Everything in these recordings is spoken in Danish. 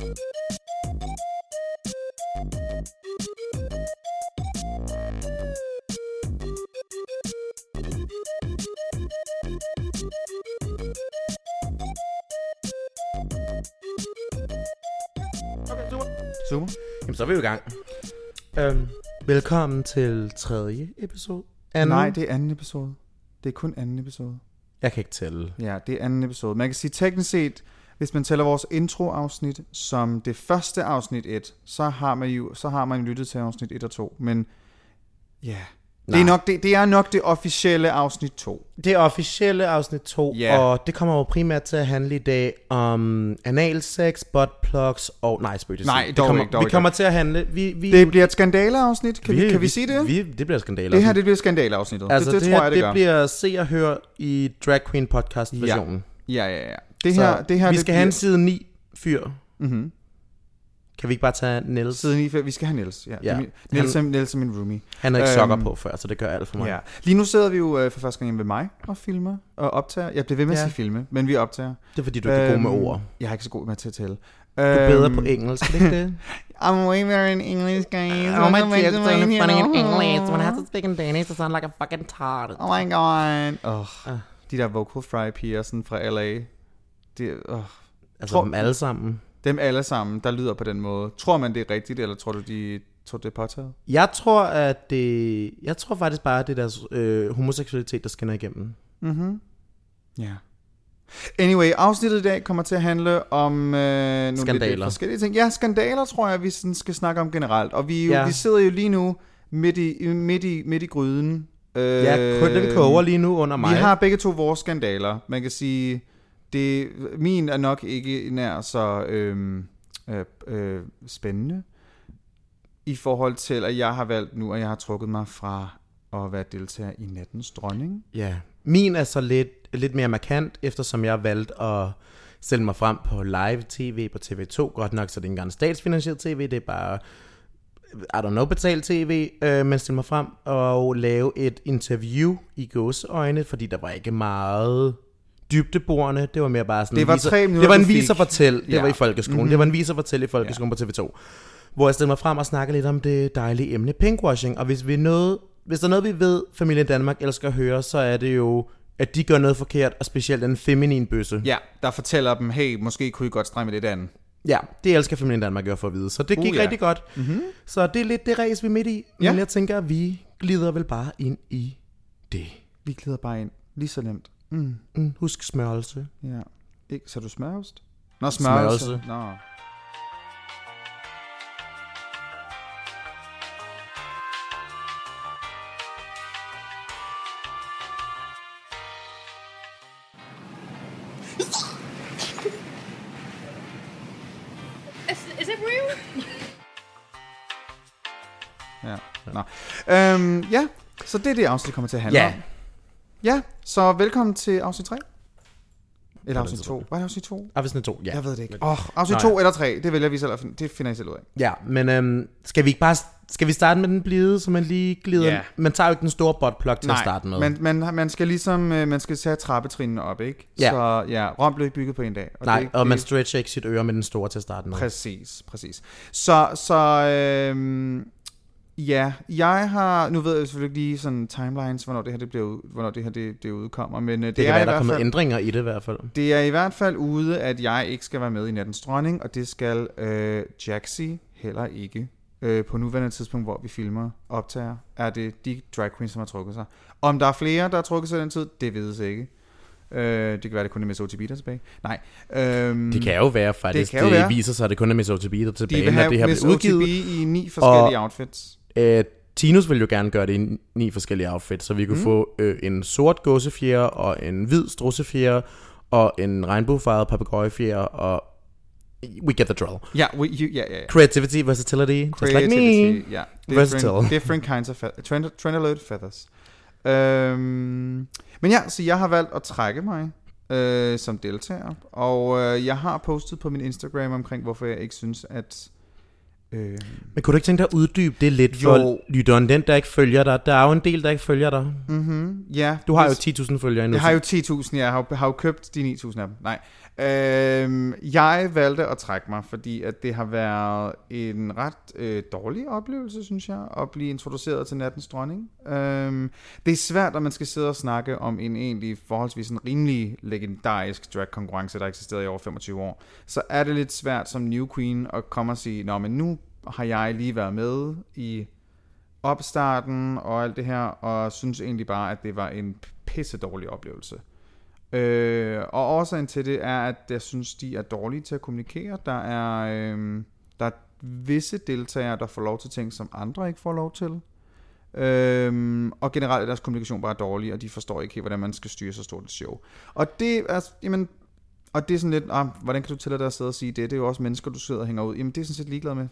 Super. Jamen, så er vi jo i gang. Øhm, velkommen til tredje episode. Anden. Nej, det er anden episode. Det er kun anden episode. Jeg kan ikke tælle. Ja, det er anden episode. Man kan sige teknisk set, hvis man tæller vores intro-afsnit som det første afsnit 1, så har man jo så har man lyttet til afsnit 1 og 2. Men ja, det er, Nej. nok, det, det er nok det officielle afsnit 2. Det officielle afsnit 2, Ja. og det kommer jo primært til at handle i dag om analsex, buttplugs og... Nej, spøg det Nej, det dog kommer, ikke, dog Vi ikke. kommer til at handle... Vi, vi, Det bliver et skandaleafsnit. Kan vi, kan vi sige det? Vi, det bliver skandaler. det her det bliver skandaleafsnittet. altså, det, det, det, tror her, jeg, det, det gør. bliver se og høre i Drag Queen podcast versionen. Ja, ja, ja. Det Så her, det her vi det skal have en side 9 fyr. Mm-hmm. Kan vi ikke bare tage Niels? Siden i, vi skal have Niels. Ja. Ja. Niels, er, Niels er min roomie. Han har ikke sokker Øhm, på før, så det gør alt for mig. Ja. Lige nu sidder vi jo øh, for første gang hjemme ved mig og filmer og optager. Jeg bliver ved med at Ja. sige filme, men vi optager. Det er fordi, du ikke er god med Øhm, ord. Jeg er ikke så god med at tælle. Du er bedre på engelsk, er det ikke det? I'm way better in English, guys. Oh my only my funny in. English. When I have to speak in Danish, I sound like a fucking tart. Oh my god. Oh, Ah. de der vocal fry piger sådan fra LA. De, oh. Altså Tror- dem alle sammen. Dem alle sammen, der lyder på den måde. Tror man, det er rigtigt, eller tror du, de, tror det er påtaget? Jeg tror, at det... Jeg tror faktisk bare, at det er deres øh, homoseksualitet, der skinner igennem. Mhm. Ja. Anyway, afsnittet i dag kommer til at handle om øh, nogle Skandaler. Lidt, lidt forskellige ting. Ja, skandaler tror jeg, vi sådan skal snakke om generelt. Og vi, jo, Ja. vi sidder jo lige nu midt i, midt i, midt i gryden. Øh, Ja, kun den koger lige nu under mig. Vi har begge to vores skandaler. Man kan sige, det, min er nok ikke nær så øh, øh, øh, spændende. I forhold til, at jeg har valgt nu, at jeg har trukket mig fra at være deltager i Nattens Dronning. Ja. Min er så lidt, lidt mere markant, eftersom jeg har valgt at stille mig frem på live tv på TV2. Godt nok, så det er ikke engang statsfinansieret tv, det er bare, I don't know, betalt tv, øh, men stille mig frem og lave et interview i gåseøjne, fordi der var ikke meget dybdeborende. Det var mere bare sådan... Det var viser- tre minutter, Det var en du fik. viser fortæl. Det Ja. var i folkeskolen. Mhm. Det var en viser fortæl i folkeskolen på TV2. Hvor jeg stillede mig frem og snakkede lidt om det dejlige emne pinkwashing. Og hvis, vi noget, hvis der er noget, vi ved, familien Danmark elsker at høre, så er det jo, at de gør noget forkert, og specielt en feminin bøsse. Ja, der fortæller dem, hey, måske kunne I godt strege med lidt andet. Ja, det elsker familien Danmark gør for at vide. Så det Uh, gik ja. rigtig godt. Mm-hmm. Så det er lidt det race, vi er midt i. Men Ja. jeg tænker, at vi glider vel bare ind i det. Vi glider bare ind. Lige så nemt. Mm. Mm, husk smørelse. Ja. Ikke, så du smørøst? Nå, smørelse. Smørelse. Nå. Is, is it real? Ja. Nå. Øhm, ja, så det er det afsnit, kommer til at handle Ja. om. Ja, så velkommen til afsnit 3. Eller afsnit så 2. Hvad er det afsnit 2? Afsnit 2, ja. Jeg ved det ikke. Åh, oh, afsnit Nå, 2 ja. eller 3, det vælger vi selv at finde. Det finder I selv ud af. Ja, men øhm, skal vi ikke bare skal vi starte med den blide, så man lige glider? Ja. Man tager jo ikke den store buttplug til at starte med. men man, man skal ligesom, øh, man skal tage trappetrinene op, ikke? Ja. Så ja, Rom blev ikke bygget på en dag. Og Nej, det, og man stretcher ikke sit øre med den store til at starte med. Præcis, præcis. Så, så øhm, ja, jeg har, nu ved jeg selvfølgelig ikke lige sådan timelines, hvornår det her, det bliver, hvornår det her det, det udkommer, men øh, det, Det, det kan er være, der er kommet ændringer i det i hvert fald. det er i hvert fald ude, at jeg ikke skal være med i Nattens Dronning, og det skal øh, Jaxi heller ikke. Øh, på nuværende tidspunkt, hvor vi filmer optager, er det de drag queens, som har trukket sig. Om der er flere, der har trukket sig den tid, det vides ikke. Øh, det kan være, det kun er Miss OTB der er tilbage. Nej. Øhm, Det kan jo være faktisk, det det, kan jo være. viser sig, at det kun er Miss OTB, der er de tilbage, vil når have det her Miss bliver OTB udgivet. i ni forskellige Og- outfits. Øh, Tinus vil jo gerne gøre det i ni forskellige outfits, så vi kunne Mm. få øh, en sort gåsefjer, og en hvid strussefjer, og en regnbuefarvet papegøjefjer, og we get the drill. Ja, we, you, ja, ja, ja. Creativity, versatility, just like me. Creativity, ja. Versatile. Different, different kinds of feathers. Trend, trend alert feathers. Øhm, men ja, så jeg har valgt at trække mig øh, som deltager, og øh, jeg har postet på min Instagram omkring, hvorfor jeg ikke synes, at... Øh, Men kunne du ikke tænke dig at uddybe det lidt Jo. for lytteren, den der ikke følger dig? Der er jo en del, der ikke følger dig. mm-hmm, ja, Du har hvis- jo 10.000 følgere endnu. Jeg har jo 10.000, jeg har, jo- har jo købt de 9.000 af dem. Nej. Øhm, jeg valgte at trække mig, fordi at det har været en ret øh, dårlig oplevelse, synes jeg, at blive introduceret til nattens dronning. Øhm, det er svært, at man skal sidde og snakke om en egentlig forholdsvis en rimelig legendarisk drag-konkurrence, der eksisterede i over 25 år. Så er det lidt svært som new queen at komme og sige, Nå, men nu har jeg lige været med i opstarten og alt det her, og synes egentlig bare, at det var en pisse dårlig oplevelse. Øh, og årsagen til det er, at jeg synes, de er dårlige til at kommunikere. Der er, øh, der er visse deltagere, der får lov til ting, som andre ikke får lov til. Øhm, og generelt er deres kommunikation bare dårlig, og de forstår ikke helt, hvordan man skal styre så stort et show. Og det er, jamen, og det er sådan lidt, ah, hvordan kan du tillade dig at sidde og sige det? Det er jo også mennesker, du sidder og hænger ud. Jamen, det er sådan set ligeglad med.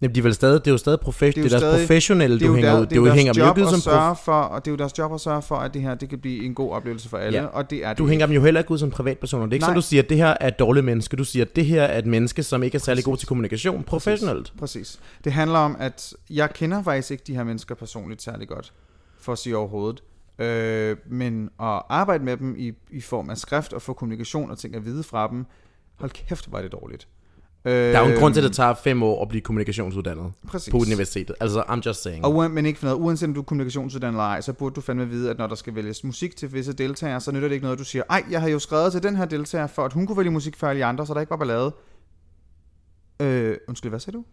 Jamen, de er vel stadig, det er jo stadig profes- det er, jo det er deres stadig- professionelle, Det er du hænger der, ud. det er jo hænger job ikke ud som prof- sørge for, og det er jo deres job at sørge for, at det her det kan blive en god oplevelse for alle, Ja. og det er det Du hænger dem jo heller ikke ud som privatpersoner. Det er ikke Nej. sådan, du siger, at det her er et dårligt menneske. Du siger, at det her er et menneske, som ikke er særlig god til kommunikation professionelt. Præcis. Det handler om, at jeg kender faktisk ikke de her mennesker personligt særlig godt, for at sige overhovedet. Øh, men at arbejde med dem i, i form af skrift og få kommunikation og ting at vide fra dem, hold kæft, er det dårligt. Øh, Der er jo en grund til, at det tager fem år at blive kommunikationsuddannet Præcis. på universitetet. Altså, I'm just saying. Og men ikke for noget, uanset om du er kommunikationsuddannet eller ej, så burde du fandme vide, at når der skal vælges musik til visse deltagere, så nytter det ikke noget, at du siger, ej, jeg har jo skrevet til den her deltager, for at hun kunne vælge musik før alle andre, så der ikke var ballade. Øh, undskyld, hvad sagde du?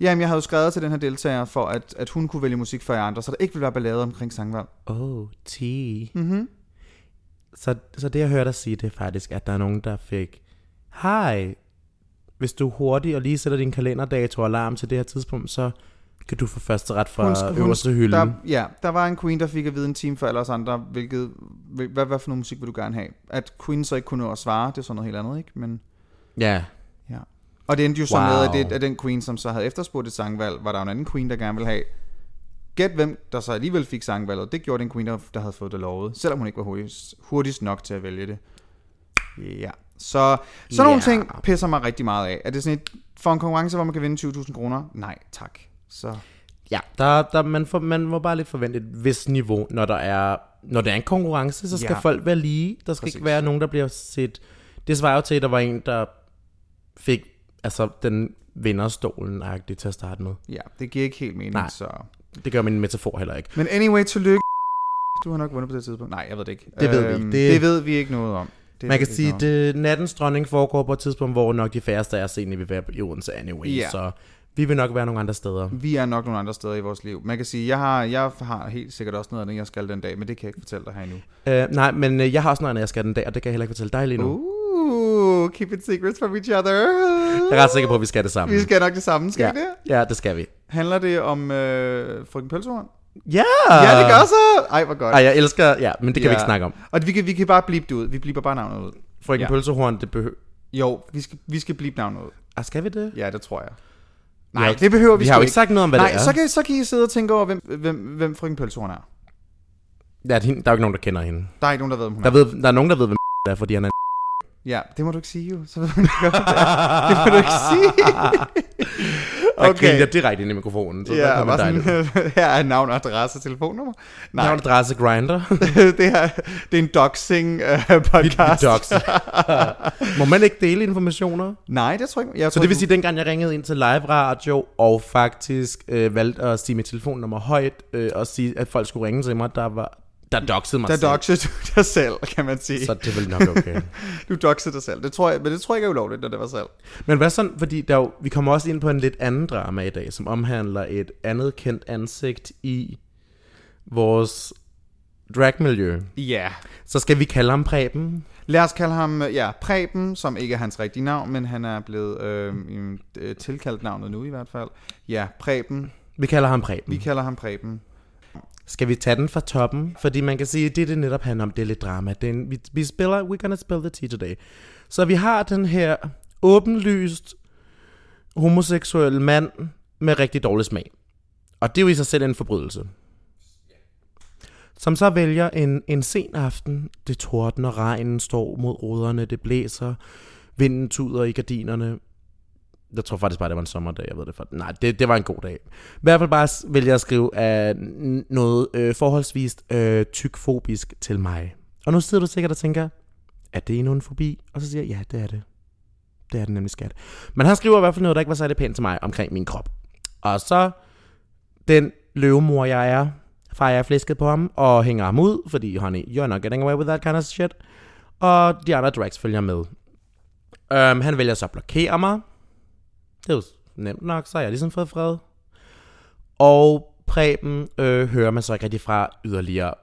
Jamen, jeg havde jo skrevet til den her deltager, for at, at hun kunne vælge musik før andre, så der ikke ville være ballade omkring sangvalg. Oh, T. Mhm. Så, så det, jeg hørte dig sige, det er faktisk, at der er nogen, der fik, hej, hvis du er hurtig og lige sætter din kalenderdato og alarm til det her tidspunkt, så kan du få første ret fra sk- øverste hylde. Der, ja, der var en queen, der fik at vide en time før alle os andre, hvilket, hvil- hvad, hvad for noget musik vil du gerne have? At queen så ikke kunne nå at svare, det er sådan noget helt andet, ikke? Men, Ja, ja. Og det endte jo så Wow. med, at, det, at den queen, som så havde efterspurgt et sangvalg, var der en anden queen, der gerne ville have. Gæt hvem, der så alligevel fik sangvalget. Det gjorde den queen, der, der havde fået det lovet, selvom hun ikke var hurtigst, hurtigst nok til at vælge det. Ja. Så sådan nogle Ja. ting pisser mig rigtig meget af. Er det sådan et, for en konkurrence, hvor man kan vinde 20.000 kroner? Nej, tak. Så ja der, der, man, får, man må bare lidt forvente et vis niveau, når der er, når der er en konkurrence, så skal Ja. folk være lige. Der skal Præcis. ikke være nogen, der bliver set. Det svarer jo til, at der var en, der fik altså, den vinderstolen til at starte med. ja, det giver ikke helt mening. Nej. Så. Det gør min metafor heller ikke. Men anyway, tillykke. Du har nok vundet på det tidspunkt. Nej, jeg ved det ikke. Det ved vi ikke. Øhm, Det- det ved vi ikke noget om. Det Man kan sige, at nattens dronning foregår på et tidspunkt, hvor nok de færreste af os egentlig vil være i Odense anyway. Ja. Så vi vil nok være nogle andre steder. Vi er nok nogle andre steder i vores liv. Man kan sige, jeg har, jeg har helt sikkert også noget af det, jeg skal den dag, men det kan jeg ikke fortælle dig her endnu. Uh, nej, men uh, jeg har også noget, andet, jeg skal den dag, og det kan jeg heller ikke fortælle dig lige nu. Uh. Uh, keep it secrets from each other. Jeg er ret sikker på, at vi skal det sammen. Vi skal nok det samme, skal ja. vi det? ja, det skal vi. Handler det om øh, frøken Pølsehorn? Ja! Ja, det gør så! Ej, hvor godt. Ej, jeg elsker... Ja, men det kan Ja. vi ikke snakke om. Og vi kan, vi kan bare blive det ud. Vi bliver bare navnet ud. Frøken Ja. ja. Pølsehorn, det behøver... Jo, vi skal, vi skal blive navnet ud. Ah, skal vi det? Ja, det tror jeg. Nej, ikke- det behøver vi, Vi har jo ikke sagt noget om, hvad Nej, det er. så kan, så kan I sidde og tænke over, hvem, hvem, hvem frøken Pølsehorn er. Ja, der er jo ikke nogen, der kender hende. Der er ikke nogen, der ved, hvem hun Der, er. ved, der er nogen, der ved, hvem er, fordi han er... Ja, det må du ikke sige jo. Så ved man ikke, det. Det må du ikke sige. Okay. Jeg direkte ind i mikrofonen. Så Ja, dejligt. sådan, her er navn, adresse og telefonnummer. Nej, Navn, adresse, grinder. det, er, det er en doxing uh, podcast. Dogs. Må man ikke dele informationer? Nej, det tror jeg ikke. Jeg Så det vil sige, at dengang jeg ringede ind til live radio, og faktisk øh, valgte at sige mit telefonnummer højt, øh, og sige, at folk skulle ringe til mig, der var der doxede mig Der selv. doxede du dig selv, kan man sige. Så det er vel nok okay. Du doxede dig selv. Det tror jeg, men det tror jeg ikke er ulovligt, når det var selv. Men hvad sådan, fordi der er jo, vi kommer også ind på en lidt anden drama i dag, som omhandler et andet kendt ansigt i vores dragmiljø. Ja. Så skal vi kalde ham Preben. Lad os kalde ham, ja, Preben, som ikke er hans rigtige navn, men han er blevet øh, øh, tilkaldt navnet nu i hvert fald. Ja, Preben. Vi kalder ham Preben. Vi kalder ham Preben. Skal vi tage den fra toppen? Fordi man kan sige, at det, det netop handler om, det er lidt drama. Det er en, vi, vi spiller, we're gonna spill the tea today. Så vi har den her åbenlyst homoseksuel mand med rigtig dårlig smag. Og det er jo i sig selv en forbrydelse. Som så vælger en, en sen aften, det tordner, regnen står mod ruderne, det blæser, vinden tuder i gardinerne. Jeg tror faktisk bare, det var en sommerdag, jeg ved det for. Nej, det, det var en god dag. I hvert fald bare vil vælger jeg at skrive af noget øh, forholdsvis øh, tykfobisk til mig. Og nu sidder du sikkert og tænker, er det en fobi? Og så siger jeg, ja, det er det. Det er det nemlig skat. Men han skriver i hvert fald noget, der ikke var særlig pænt til mig omkring min krop. Og så, den løvemor jeg er, fejrer jeg flæsket på ham og hænger ham ud, fordi honey, you're not getting away with that kind of shit. Og de andre drags følger med. Um, han vælger så at blokere mig. Det er jo nemt nok, så har jeg ligesom fået fred. Og Preben øh, hører man så ikke rigtig fra yderligere,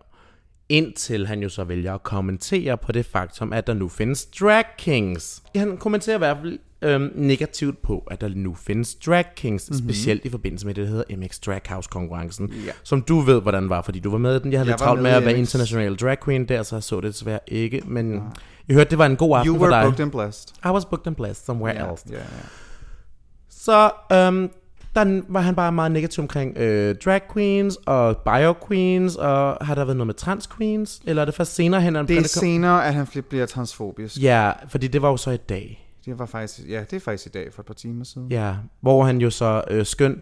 indtil han jo så vælger at kommentere på det faktum, at der nu findes drag kings. Han kommenterer i hvert fald øhm, negativt på, at der nu findes drag kings, mm-hmm. specielt i forbindelse med det, der hedder MX Drag House konkurrencen, Ja. som du ved, hvordan var, fordi du var med i den. Jeg havde Jeg lidt travlt med med at være international drag queen der, så jeg så det desværre ikke, men jeg hørte, det var en god aften You for were dig. booked and blessed. I was booked and blessed somewhere Ja, else. ja, ja. Så øhm, der var han bare meget negativ omkring øh, drag queens og bio queens, og har der været noget med trans queens? Eller er det først senere hen, han Det er senere, at han bliver transfobisk. Ja, fordi det var jo så i dag. Det var faktisk, ja, det er faktisk i dag for et par timer siden. Ja, hvor han jo så øh, skøn,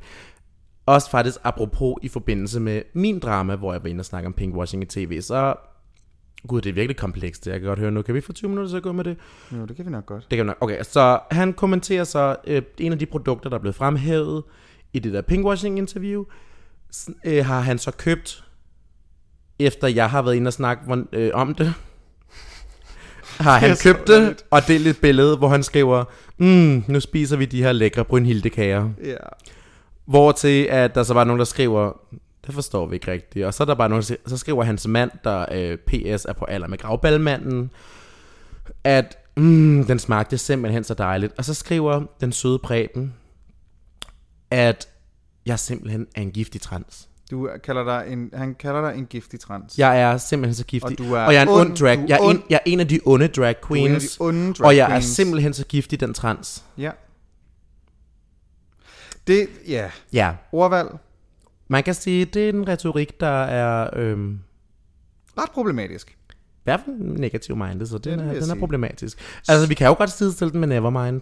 også faktisk apropos i forbindelse med min drama, hvor jeg var inde og snakke om pinkwashing i tv, så gud, det er virkelig komplekst. Jeg kan godt høre nu. Kan vi få 20 minutter til at gå med det? Jo, det kan vi nok godt. Det kan vi nok. Okay, så han kommenterer så øh, en af de produkter, der er blevet fremhævet i det der pinkwashing-interview, øh, har han så købt, efter jeg har været inde og snakke øh, om det, har han købt det og delt et billede, hvor han skriver, mm, nu spiser vi de her lækre brynhildekager. Ja. Hvor til, at der så var nogen, der skriver, det forstår vi ikke rigtigt. Og så er der bare nogen, så skriver hans mand, der øh, PS er på alder med gravballmanden, at mm, den smagte simpelthen så dejligt. Og så skriver den søde Preben, at jeg simpelthen er en giftig trans. Du kalder dig en, han kalder dig en giftig trans. Jeg er simpelthen så giftig. Og du er og jeg er en ond, ond- drag. er Jeg er, en, ond. jeg er en af de onde drag Du er en af queens. de onde drag og jeg er queens. simpelthen så giftig, den trans. Ja. Det, ja. Ja, Ordvalg. Man kan sige, det er en retorik, der er... Øhm, Ret problematisk. I hvert fald negativ minded, så den, vil er, den er problematisk. Altså, vi kan jo godt sidestille den med Nevermind.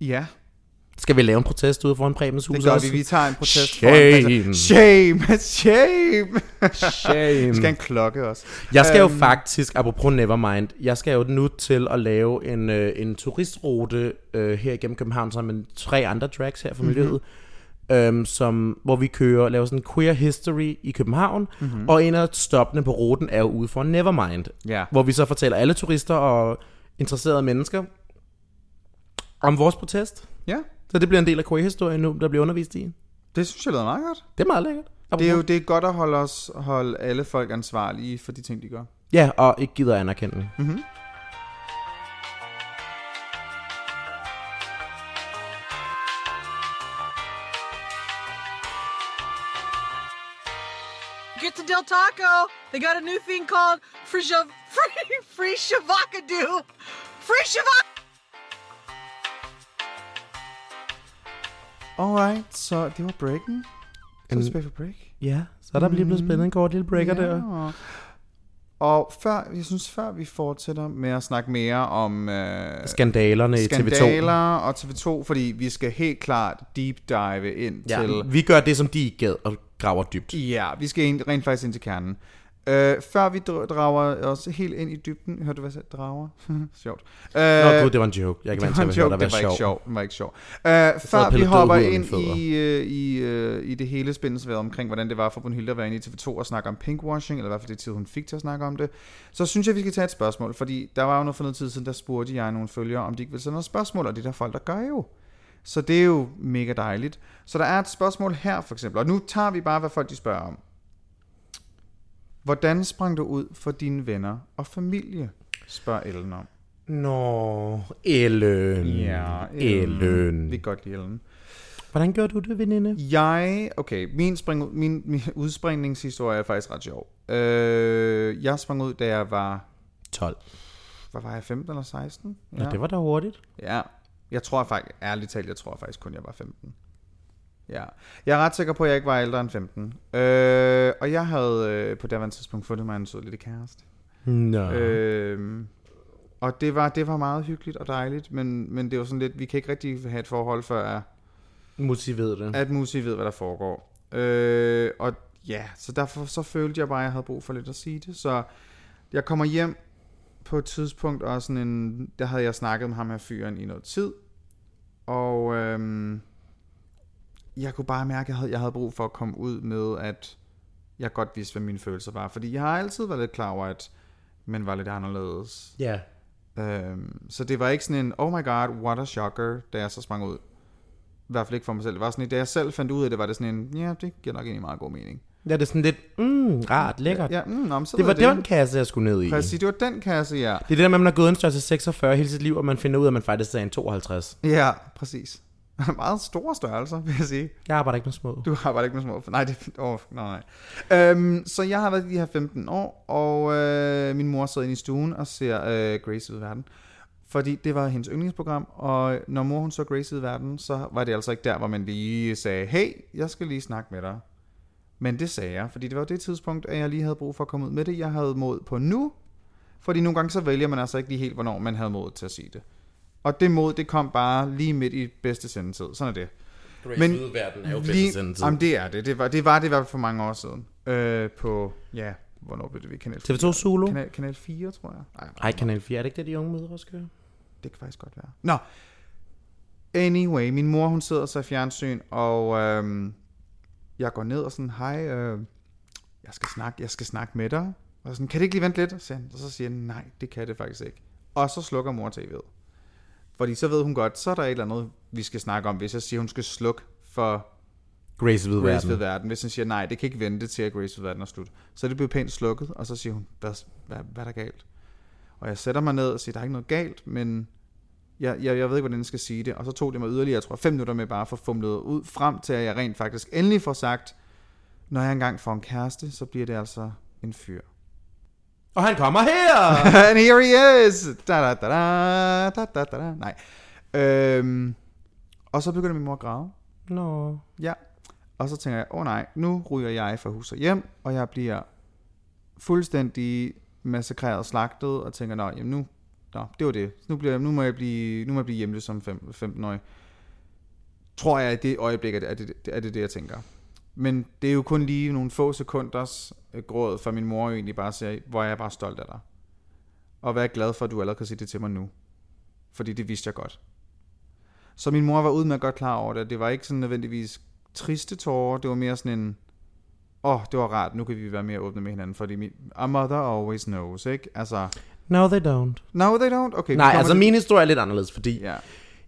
Ja, Skal vi lave en protest ude foran Præmens hus det gør også? vi. Vi tager en protest Shame. foran- Shame. Shame. Shame. Vi skal en klokke også. Jeg skal jo Øhm. faktisk, apropos Nevermind, jeg skal jo nu til at lave en, øh, en turistrute øh, her igennem København sammen med tre andre tracks her fra Mhm. miljøet. Øhm, som, hvor vi kører, laver sådan en queer history i København, mm-hmm. og en af stoppene på ruten er jo ude for Nevermind, Ja. hvor vi så fortæller alle turister og interesserede mennesker om vores protest. Ja, Så det bliver en del af queer-historien nu, der bliver undervist i. det synes jeg lyder meget godt. Det er meget lækkert. Det er jo det er godt at holde, os, holde alle folk ansvarlige for de ting, de gør. Ja, og ikke gider anerkende. Mm-hmm. Del Taco. They got a new thing called free shav- free free shavakadu. Free shavak. Alright, så det var breaken. Så er En- det for break. Ja, så er der lige blevet spillet en kort lille breaker ja. der. Og før, jeg synes, før vi fortsætter med at snakke mere om øh, Skandalerne i TV2. skandaler og TV2, fordi vi skal helt klart deep dive ind Ja, til... vi gør det, som de ikke gad og graver dybt. Ja, vi skal ind, rent faktisk ind til kernen. Øh, før vi dra- drager os helt ind i dybden, hørte du hvad jeg sagde? Drager? Sjovt. Øh, Nå gud, det var en joke. Jeg kan det var en joke, det var være ikke sjov. sjov. Det var ikke sjov. Uh, før vi hopper ind i, uh, i, uh, i det hele spændingsværet omkring, hvordan det var for Brunhilde at være inde i TV2 og snakke om pinkwashing, eller i hvert fald det tid, hun fik til at snakke om det, så synes jeg, vi skal tage et spørgsmål, fordi der var jo noget for noget tid siden, der spurgte jeg nogle følgere, om de ikke ville sende noget spørgsmål, og det er der folk, der gør jo. Så det er jo mega dejligt. Så der er et spørgsmål her, for eksempel, og nu tager vi bare, hvad folk de spørger om. Hvordan sprang du ud for dine venner og familie? Spørger Ellen om. Nå, Ellen. Ellen. Vi kan godt lide Ellen. Hvordan gjorde du det, veninde? Jeg, okay, min, spring, min, min udspringningshistorie er faktisk ret sjov. Øh, jeg sprang ud, da jeg var, 12. hvad var jeg, 15 eller 16? Ja. Nå, det var da hurtigt. Ja, jeg tror faktisk, ærligt talt, jeg tror faktisk kun, jeg var 15. Ja, jeg er ret sikker på, at jeg ikke var ældre end 15. Øh, og jeg havde øh, på det tidspunkt fundet mig en sød lille kæreste. Nå. Øh, og det var, det var meget hyggeligt og dejligt, men, men det var sådan lidt, vi kan ikke rigtig have et forhold, før jeg Motiveret det. at Musi ved, hvad der foregår. Øh, og ja, så derfor så følte jeg bare, at jeg havde brug for lidt at sige det. Så jeg kommer hjem på et tidspunkt også sådan en, der havde jeg snakket med ham her fyren i noget tid, og øhm, jeg kunne bare mærke, at jeg havde, jeg havde brug for at komme ud med, at jeg godt vidste, hvad mine følelser var. Fordi jeg har altid været lidt klar over, at man var lidt anderledes. Ja. Øhm, så det var ikke sådan en, oh my god, what a shocker, da jeg så sprang ud. I hvert fald ikke for mig selv. Det var sådan, da jeg selv fandt ud af det, var det sådan en, ja, det giver nok egentlig meget god mening. Ja, det er sådan lidt, mm, rart, lækkert. Ja, mm, nå, så det var jeg den kasse, jeg skulle ned i. Præcis, det var den kasse, ja. Det er det der med, at man har gået en størrelse 46 hele sit liv, og man finder ud af, at man faktisk er en 52. Ja, præcis. Meget store størrelser, vil jeg sige. Jeg arbejder ikke med små. Du har bare ikke med små. Nej, det oh, nej, nej. Øhm, så jeg har været de her 15 år, og øh, min mor sidder inde i stuen og ser øh, Grace ud i verden. Fordi det var hendes yndlingsprogram, og når mor hun så Grace ud i verden, så var det altså ikke der, hvor man lige sagde, hey, jeg skal lige snakke med dig. Men det sagde jeg, fordi det var det tidspunkt, at jeg lige havde brug for at komme ud med det. Jeg havde mod på nu, fordi nogle gange så vælger man altså ikke lige helt, hvornår man havde mod til at sige det. Og det mod, det kom bare lige midt i bedste sendetid. Sådan er det. Men verden er jo lige, jamen det er det. Det var det, var det i hvert fald for mange år siden. Øh, på, ja, hvornår blev det? Kanal 4? TV2 Zulu? Kanal, kanal 4, tror jeg. Nej, Ej, Kanal 4, er det ikke det, de unge mødre skal høre? det kan faktisk godt være. Nå, anyway, min mor hun sidder så i fjernsyn, og øhm, jeg går ned og sådan, hej, øh, jeg skal snakke, jeg skal snakke med dig. Og sådan, kan det ikke lige vente lidt? Og så, og så siger jeg, nej, det kan det faktisk ikke. Og så slukker mor tv'et. Fordi så ved hun godt, så er der et eller andet, vi skal snakke om, hvis jeg siger, hun skal slukke for Grace ved Grace ved verden. verden. Hvis hun siger, nej, det kan ikke vente til, at Grace ved verden er slut. Så det bliver pænt slukket, og så siger hun, hvad, hvad, hvad er der galt? Og jeg sætter mig ned og siger, der er ikke noget galt, men jeg, jeg, jeg ved ikke, hvordan jeg skal sige det. Og så tog det mig yderligere, jeg tror, fem minutter med bare at få fumlet ud frem til, at jeg rent faktisk endelig får sagt, når jeg engang får en kæreste, så bliver det altså en fyr. Og han kommer her! And here he is! Da, da, da, da, da, da, da, da. Nej. Øhm, og så begynder min mor at græde. Nå. Ja. Og så tænker jeg, åh oh, nej, nu ryger jeg fra hus og hjem, og jeg bliver fuldstændig massakreret og slagtet, og tænker, nå, jamen nu, nå, det var det. Nu, bliver, nu, må, jeg blive, nu må jeg blive hjemløs som 15-årig. Tror jeg, at det øjeblik er det, er det, er det det, jeg tænker. Men det er jo kun lige nogle få sekunders øh, gråd for min mor jo egentlig bare siger, hvor er bare stolt af dig. Og vær glad for, at du allerede kan sige det til mig nu. Fordi det vidste jeg godt. Så min mor var ud med godt klar over det. Det var ikke sådan nødvendigvis triste tårer. Det var mere sådan en, åh, oh, det var rart, nu kan vi være mere åbne med hinanden. Fordi min, a mother always knows, ikke? Altså, No, they don't. no they don't. Okay, Nej, altså til- min historie er lidt anderledes, fordi Ja.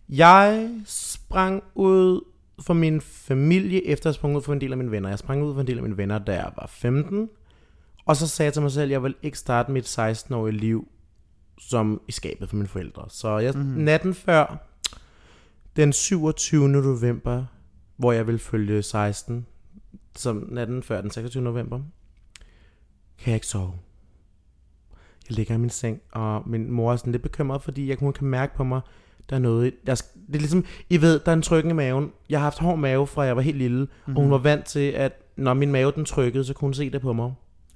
jeg sprang ud for min familie, efter jeg sprang ud for en del af mine venner. Jeg sprang ud for en del af mine venner, da jeg var 15. Og så sagde jeg til mig selv, at jeg vil ikke starte mit 16-årige liv som i skabet for mine forældre. Så jeg, Mhm. mm-hmm. natten før, den 27. november, hvor jeg vil følge 16, som natten før den 26. november, kan jeg ikke sove. Jeg ligger i min seng, og min mor er sådan lidt bekymret, fordi jeg, hun kan mærke på mig, der er noget, sk- det er ligesom, I ved, der er en trykken i maven. Jeg har haft hård mave, fra jeg var helt lille, mm-hmm. og hun var vant til, at når min mave den trykkede, så kunne hun se det på mig.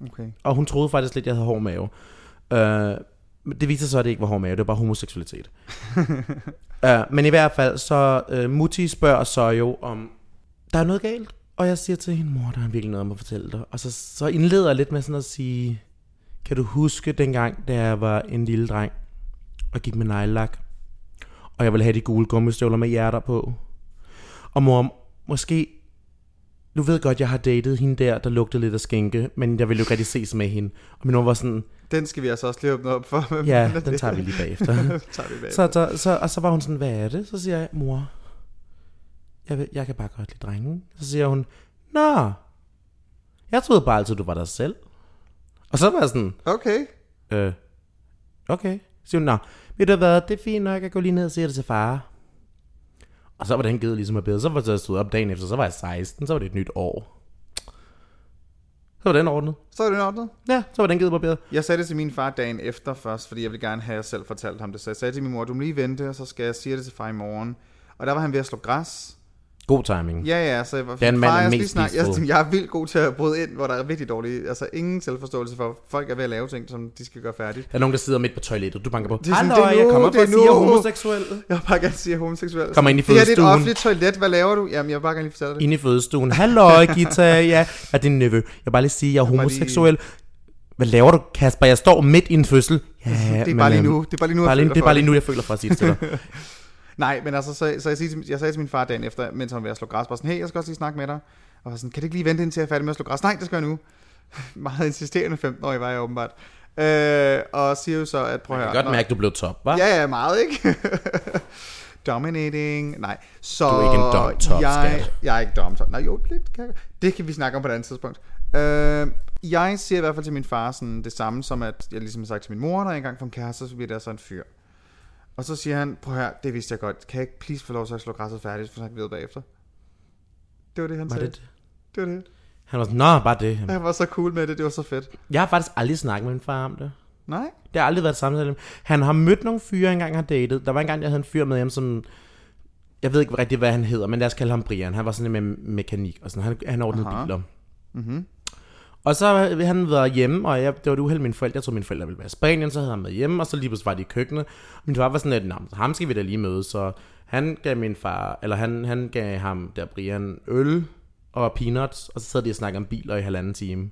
Okay. Og hun troede faktisk lidt, at jeg havde hård mave. Men det viser sig så, at det ikke var hård mave, det var bare homoseksualitet. uh, men i hvert fald, så uh, Mutti spørger så jo om, der er noget galt. Og jeg siger til hende, mor, der er virkelig noget om at fortælle dig. Og så, så indleder jeg lidt med sådan at sige, kan du huske dengang, da jeg var en lille dreng, og gik med neglelak, og jeg ville have de gule gummistøvler med hjerter på. Og mor, måske du ved godt, jeg har datet hende der, der lugtede lidt af skænke, men jeg ville jo rigtig ses med hende. Og min mor var sådan, Den skal vi altså også lige åbne op for. Ja, den det? tager vi lige bagefter. tager vi bag. så, så, så, og så var hun sådan, hvad er det? Så siger jeg, mor, jeg, vil, jeg kan bare godt lide drenge. Så siger hun, nå, jeg troede bare altid, du var dig selv. Og så var jeg sådan, Okay. øh, okay. Så siger hun, nå, ved du hvad, det er fint nok, jeg går lige ned og siger det til far. Og så var den givet ligesom at bedre. Så var jeg stået op dagen efter, så var jeg 16, så var det et nyt år. Så var den ordnet. Så er det ordnet. Ja, så var den givet på bedre. Jeg sagde det til min far dagen efter først, fordi jeg ville gerne have, at jeg selv fortalt ham det. Så jeg sagde til min mor, du må lige vente, og så skal jeg sige det til far i morgen. Og der var han ved at slå græs. God timing. Ja, ja, så jeg var Det er en mand, far, er jeg, mest snakke, jeg, jeg er vildt god til at bryde ind, hvor der er virkelig dårlige, altså ingen selvforståelse for, folk er ved at lave ting, som de skal gøre færdigt. Der er nogen, der sidder midt på toilettet. Du banker på. Det er sådan, Hallo, det er jeg nu, kommer det for er at sige, at jeg er nu." homoseksuel. Jeg vil bare gerne sige, at jeg er homoseksuel. Kommer ind i Det her det er et fødestuen. offentligt toilet, hvad laver du? Jamen, jeg vil bare gerne lige fortælle det. Inde i fødestuen. Hallo, Gita. Ja, er din nevø. Jeg vil bare lige sige, at jeg er homoseksuel. hvad laver du, Kasper? Jeg står midt i en fødsel. Ja, det er bare lige nu. Det er bare lige nu, jeg Bare lige, føler det er bare lige nu, jeg føler for at sige det til dig. Nej, men altså, så, så jeg, siger, jeg sagde til min far dagen efter, mens han var ved at slå græs, bare sådan, hey, jeg skal også lige snakke med dig. Og var sådan, kan du ikke lige vente indtil jeg er færdig med at slå græs? Nej, det skal jeg nu. Meget insisterende 15-årig var jeg åbenbart. Øh, og siger jo så, at prøv at Jeg høre. kan godt mærke, at du blev top, hva'? Ja, ja, meget, ikke? Dominating. Nej, så... Du er ikke en dom top, jeg, skat. jeg er ikke dom top. Nej, jo, lidt. Kan jeg. Det kan vi snakke om på et andet tidspunkt. Øh, jeg siger i hvert fald til min far sådan det samme, som at jeg ligesom har sagt til min mor, når jeg engang får en kæreste, så bliver det altså en fyr. Og så siger han, prøv her, det vidste jeg godt. Kan jeg ikke please få lov til at slå græsset færdigt, så snakker vi bagefter? Det var det, han Var sagde. det det? Det var det. Han var sådan, nå, bare det. Jeg var så cool med det, det var så fedt. Jeg har faktisk aldrig snakket med min far om det. Nej? Det har aldrig været et samtale. Han har mødt nogle fyre, engang har datet. Der var engang, jeg havde en fyr med hjem, som... Jeg ved ikke rigtig, hvad han hedder, men lad os kalde ham Brian. Han var sådan med mekanik og sådan. Han, han ordnede Aha. biler. Mhm. Og så havde han været hjemme, og jeg, det var et uheld, mine forældre, jeg troede, mine forældre ville være i Spanien, så havde han været hjemme, og så lige pludselig var de i køkkenet. Min far var sådan lidt, "Nå, men ham skal vi da lige møde, så han gav min far, eller han, han gav ham der Brian øl og peanuts, og så sad de og snakkede om biler i halvanden time.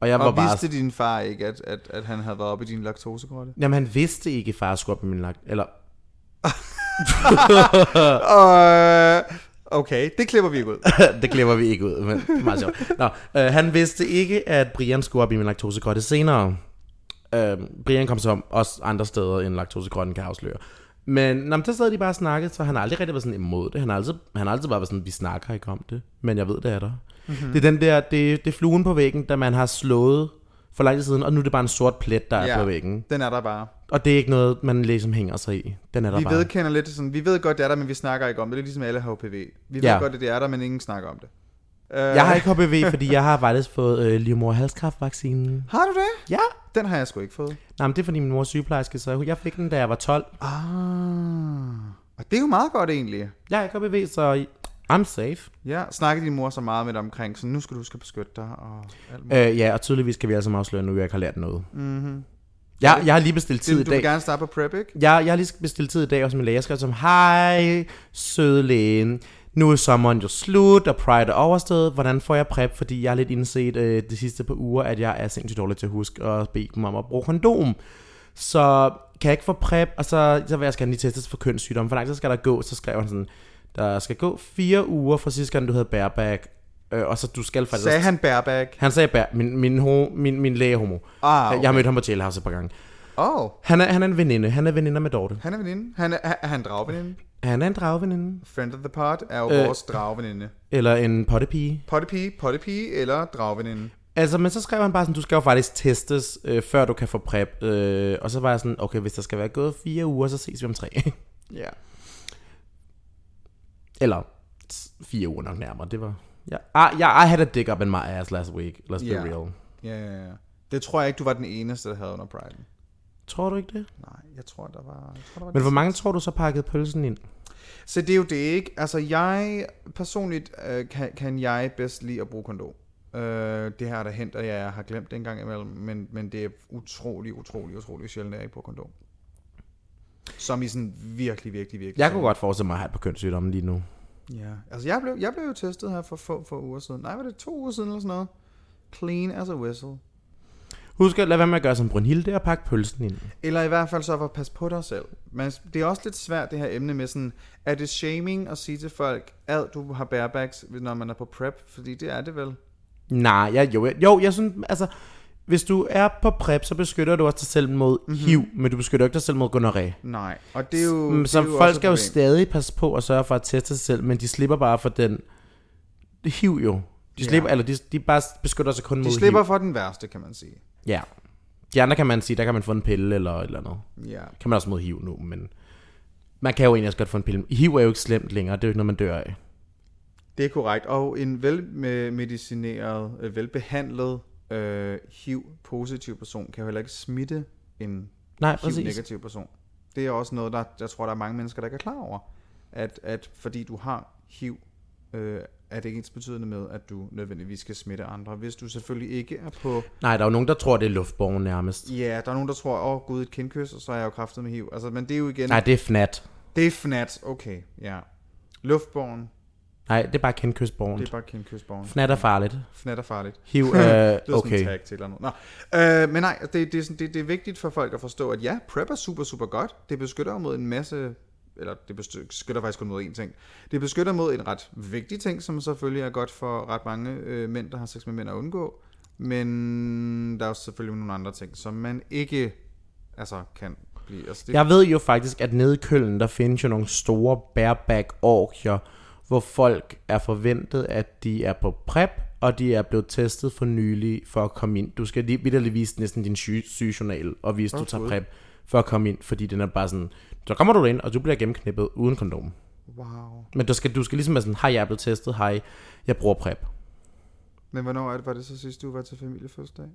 Og jeg var Og bare... vidste din far ikke, at, at, at han havde været oppe i din laktosegrotte? Jamen, han vidste ikke, at far skulle op i min lagt... Eller, Øh, okay, det klipper vi ikke ud. det glemmer vi ikke ud, men det er meget sjovt. Nå, øh, han vidste ikke, at Brian skulle op i min laktosegrotte senere. Øh, Brian kom så også andre steder, end laktosegrotten kan afsløre. Men nå, men så sad de bare og snakkede, så han har aldrig rigtig været sådan imod det. Han har altid, han har altid bare været sådan, vi snakker ikke om det, men jeg ved, det er der. Mm-hmm. Det er den der, det, det er fluen på væggen, da man har slået for lang tid siden, og nu er det bare en sort plet, der er Ja. på væggen. Den er der bare. Og det er ikke noget, man ligesom hænger sig i. Den er der Vi bare. vedkender lidt sådan, vi ved godt, det er der, men vi snakker ikke om det. Det er ligesom alle HPV. Vi ved Ja. godt, at det er der, men ingen snakker om det. Uh, Jeg har ikke HPV, fordi jeg har faktisk fået øh, livmor. Har du det? Ja. Den har jeg sgu ikke fået. Nej, men det er fordi min mor er sygeplejerske, så jeg fik den, da jeg var 12. Ah. Og det er jo meget godt egentlig. Jeg er ikke HPV, så I'm safe. Ja, snakker din mor så meget med dig omkring, så nu skal du huske at beskytte dig og alt muligt. Øh, ja, og tydeligvis kan vi alle sammen afsløre nu, at jeg ikke har lært noget. Mm-hmm. Jeg, jeg har lige bestilt tid Du, i du vil dag. gerne starte på prep, ikke? Jeg, jeg har lige bestilt tid i dag hos min læge. Jeg skrev som, hej, søde læge. Nu er sommeren jo slut, og Pride er overstået. Hvordan får jeg prep? Fordi jeg har lidt indset øh, de sidste par uger, at jeg er sindssygt dårlig til at huske at bede dem om at bruge kondom. Så kan jeg ikke få prep, og så, så vil jeg gerne lige testes for kønssygdom. Hvor lang tid skal der gå? Så skrev han sådan, der skal gå fire uger fra sidste gang, du havde bareback. Øh, og så du skal faktisk... Sagde han bareback? Han sagde bær, min, min, ho, min, min læge er homo. Ah, okay. Jeg har mødt ham på jailhouse et par gange. Oh, Han er, han er en veninde. Han er veninder med Dorte. han er veninde. Han er, er han dragveninde? Han er en dragveninde. Friend of the pod er jo Øh. vores dragveninde. Eller en pottepige. Pottepige, pottepige eller dragveninde. Altså, men så skrev han bare sådan, du skal jo faktisk testes, øh, før du kan få prep. Øh, og så var jeg sådan, okay, hvis der skal være gået fire uger, så ses vi om tre. Ja. Eller fire uger nok nærmere. Det var... Ja, I, yeah, I had a dick up in my ass last week. Let's Ja. be real. Ja, ja, ja. Det tror jeg ikke, du var den eneste, der havde under Pride. Tror du ikke det? Nej, jeg tror, der var... Jeg tror, der var Men hvor mange tror du så pakkede pølsen ind? Så det er jo det, ikke? Altså, jeg personligt øh, kan, kan jeg bedst lide at bruge kondom. Øh, det her er der hent, at jeg har glemt det en gang imellem, men, men det er utrolig, utrolig, utrolig sjældent, at jeg ikke bruger kondom. Som i sådan virkelig, virkelig, virkelig. Jeg kunne godt forestille mig at have et på kønssygdommen lige nu. Ja, altså jeg blev, jeg blev jo testet her for få, få uger siden. Nej, var det to uger siden eller sådan noget? Clean as a whistle. Husk at lade være med at gøre som Brunhilde og pakke pølsen ind. Eller i hvert fald så for at passe på dig selv. Men det er også lidt svært det her emne med sådan, er det shaming at sige til folk, at du har barebacks, når man er på prep? Fordi det er det vel. Nej, jeg, jo, jeg, jo, jeg synes, altså, hvis du er på prep, så beskytter du også dig selv mod mm-hmm. HIV, men du beskytter ikke dig selv mod gonorrhea. Nej, og det er jo... Mm, det Så er jo folk skal jo stadig passe på at sørge for at teste sig selv, men de slipper bare for den HIV jo. De slipper, Ja. eller de, de bare beskytter sig kun mod De slipper HIV. for den værste, kan man sige. Ja. De andre kan man sige, der kan man få en pille eller et eller andet. Ja. Kan man også mod HIV nu, men man kan jo egentlig også godt få en pille. HIV er jo ikke slemt længere, det er jo ikke noget, man dør af. Det er korrekt. Og en velmedicineret, øh, velbehandlet øh, HIV-positiv person kan jo heller ikke smitte en Nej. HIV-negativ person. Det er også noget, der jeg tror, der er mange mennesker, der ikke er klar over. At, at fordi du har HIV, øh, er det ikke ens betydende med, at du nødvendigvis skal smitte andre. Hvis du selvfølgelig ikke er på... Nej, der er jo nogen, der tror, det er luftborgen nærmest. Ja, der er nogen, der tror, åh oh, gud, et kindkys, og så er jeg jo kraftet med HIV. Altså, men det er jo igen... Nej, det er fnat. Det er fnat, okay, ja. Luftborgen, Nej, det er bare kendkystborgen. Det er bare Kim Kystborgen. Fnat er farligt. Fnat er farligt. Hiv, øh, Det er sådan okay. en tag til eller noget. Nå. Øh, men nej, det, det, er sådan, det, det er vigtigt for folk at forstå, at ja, PrEP er super, super godt. Det beskytter mod en masse eller det beskytter faktisk kun mod én ting. Det beskytter mod en ret vigtig ting, som selvfølgelig er godt for ret mange øh, mænd, der har sex med mænd at undgå. Men der er jo selvfølgelig nogle andre ting, som man ikke altså, kan blive... Altså, det, Jeg ved jo faktisk, at nede i Køln, der findes jo nogle store bareback orkier, hvor folk er forventet, at de er på PrEP, og de er blevet testet for nylig for at komme ind. Du skal lige vidderligt vise næsten din syge, sygejournal, og vise, at du tager. PrEP for at komme ind, fordi den er bare sådan, så kommer du ind, og du bliver gennemknippet uden kondom. Wow. Men du skal, du skal ligesom være sådan, hej, jeg er blevet testet, hej, jeg bruger PrEP. Men hvornår er det, var det så sidst, du var til familiefødselsdag?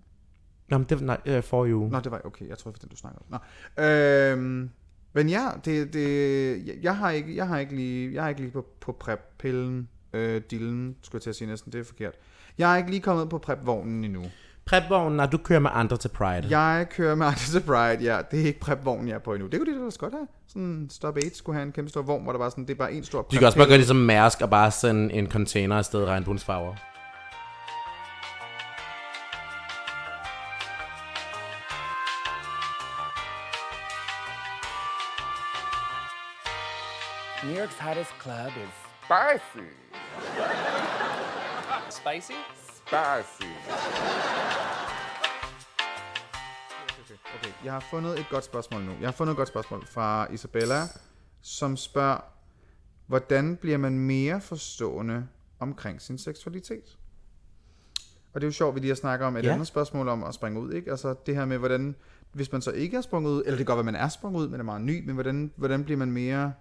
Nå, men det var nej, øh, for uge. Nå, det var okay. Jeg tror, det var den, du snakkede om. Nå. Øhm, men ja, det, det, jeg, har ikke, jeg har ikke lige, jeg har ikke lige på, på PrEP-pillen, øh, dillen, skulle jeg til at sige næsten, det er forkert. Jeg er ikke lige kommet på PrEP-vognen endnu. PrEP-vognen, når du kører med andre til Pride. Jeg kører med andre til Pride, ja. Det er ikke PrEP-vognen, jeg er på endnu. Det kunne det ellers godt have. Sådan Stop AIDS skulle have en kæmpe stor vogn, hvor der var sådan, det er bare en stor Du kan også bare gøre ligesom Mærsk og bare sende en container afsted i regnbuensfarver. New York's hottest club is spicy. Spicy? Spicy. Okay, jeg har fundet et godt spørgsmål nu. Jeg har fundet et godt spørgsmål fra Isabella, som spørger, hvordan bliver man mere forstående omkring sin seksualitet? Og det er jo sjovt, vi lige har snakket om et Ja. ja. andet spørgsmål om at springe ud, ikke? Altså det her med, hvordan, hvis man så ikke er sprunget ud, eller det kan godt være, man er sprunget ud, men er meget ny, men hvordan, hvordan bliver man mere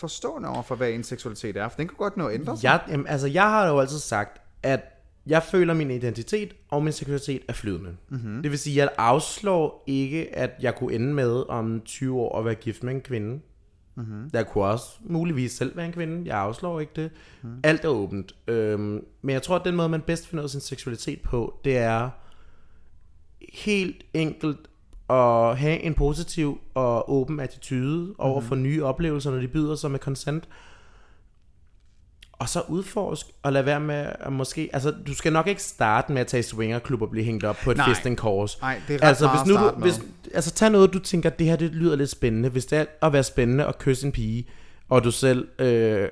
forstående over for, hvad ens seksualitet er? For den kan godt nå at ændre sig. Jeg, jamen, altså, jeg har jo altid sagt, at jeg føler, min identitet og min seksualitet er flydende. Mm-hmm. Det vil sige, at jeg afslår ikke, at jeg kunne ende med om 20 år at være gift med en kvinde. Mm-hmm. Jeg kunne også muligvis selv være en kvinde. Jeg afslår ikke det. Mm. Alt er åbent. Øhm, men jeg tror, at den måde, man bedst finder ud af sin seksualitet på, det er helt enkelt at have en positiv og åben attitude over for nye oplevelser, når de byder sig med consent. Og så udforsk og lade være med at måske... Altså, du skal nok ikke starte med at tage swingerklub og blive hængt op på et Nej. fisting course. Nej, det er ret altså, hvis nu du, hvis, altså, tag noget, du tænker, det her det lyder lidt spændende. Hvis det er at være spændende og kysse en pige, og du selv øh,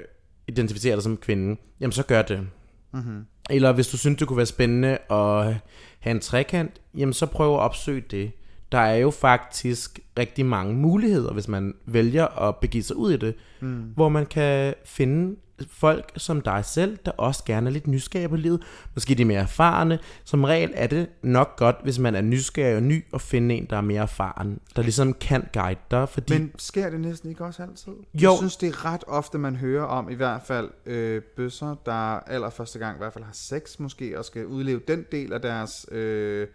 identificerer dig som kvinde, jamen så gør det. Mm-hmm. Eller hvis du synes, det kunne være spændende at have en trekant, jamen så prøv at opsøge det. Der er jo faktisk rigtig mange muligheder, hvis man vælger at begive sig ud i det, mm. hvor man kan finde folk som dig selv, der også gerne er lidt nysgerrige på livet. Måske de er mere erfarne. Som regel er det nok godt, hvis man er nysgerrig og ny, at finde en, der er mere erfaren, der ligesom kan guide dig, fordi... Men sker det næsten ikke også altid? Jo. Jeg synes, det er ret ofte, man hører om, i hvert fald øh, bøsser, der allerførste gang i hvert fald har sex måske, og skal udleve den del af deres øh,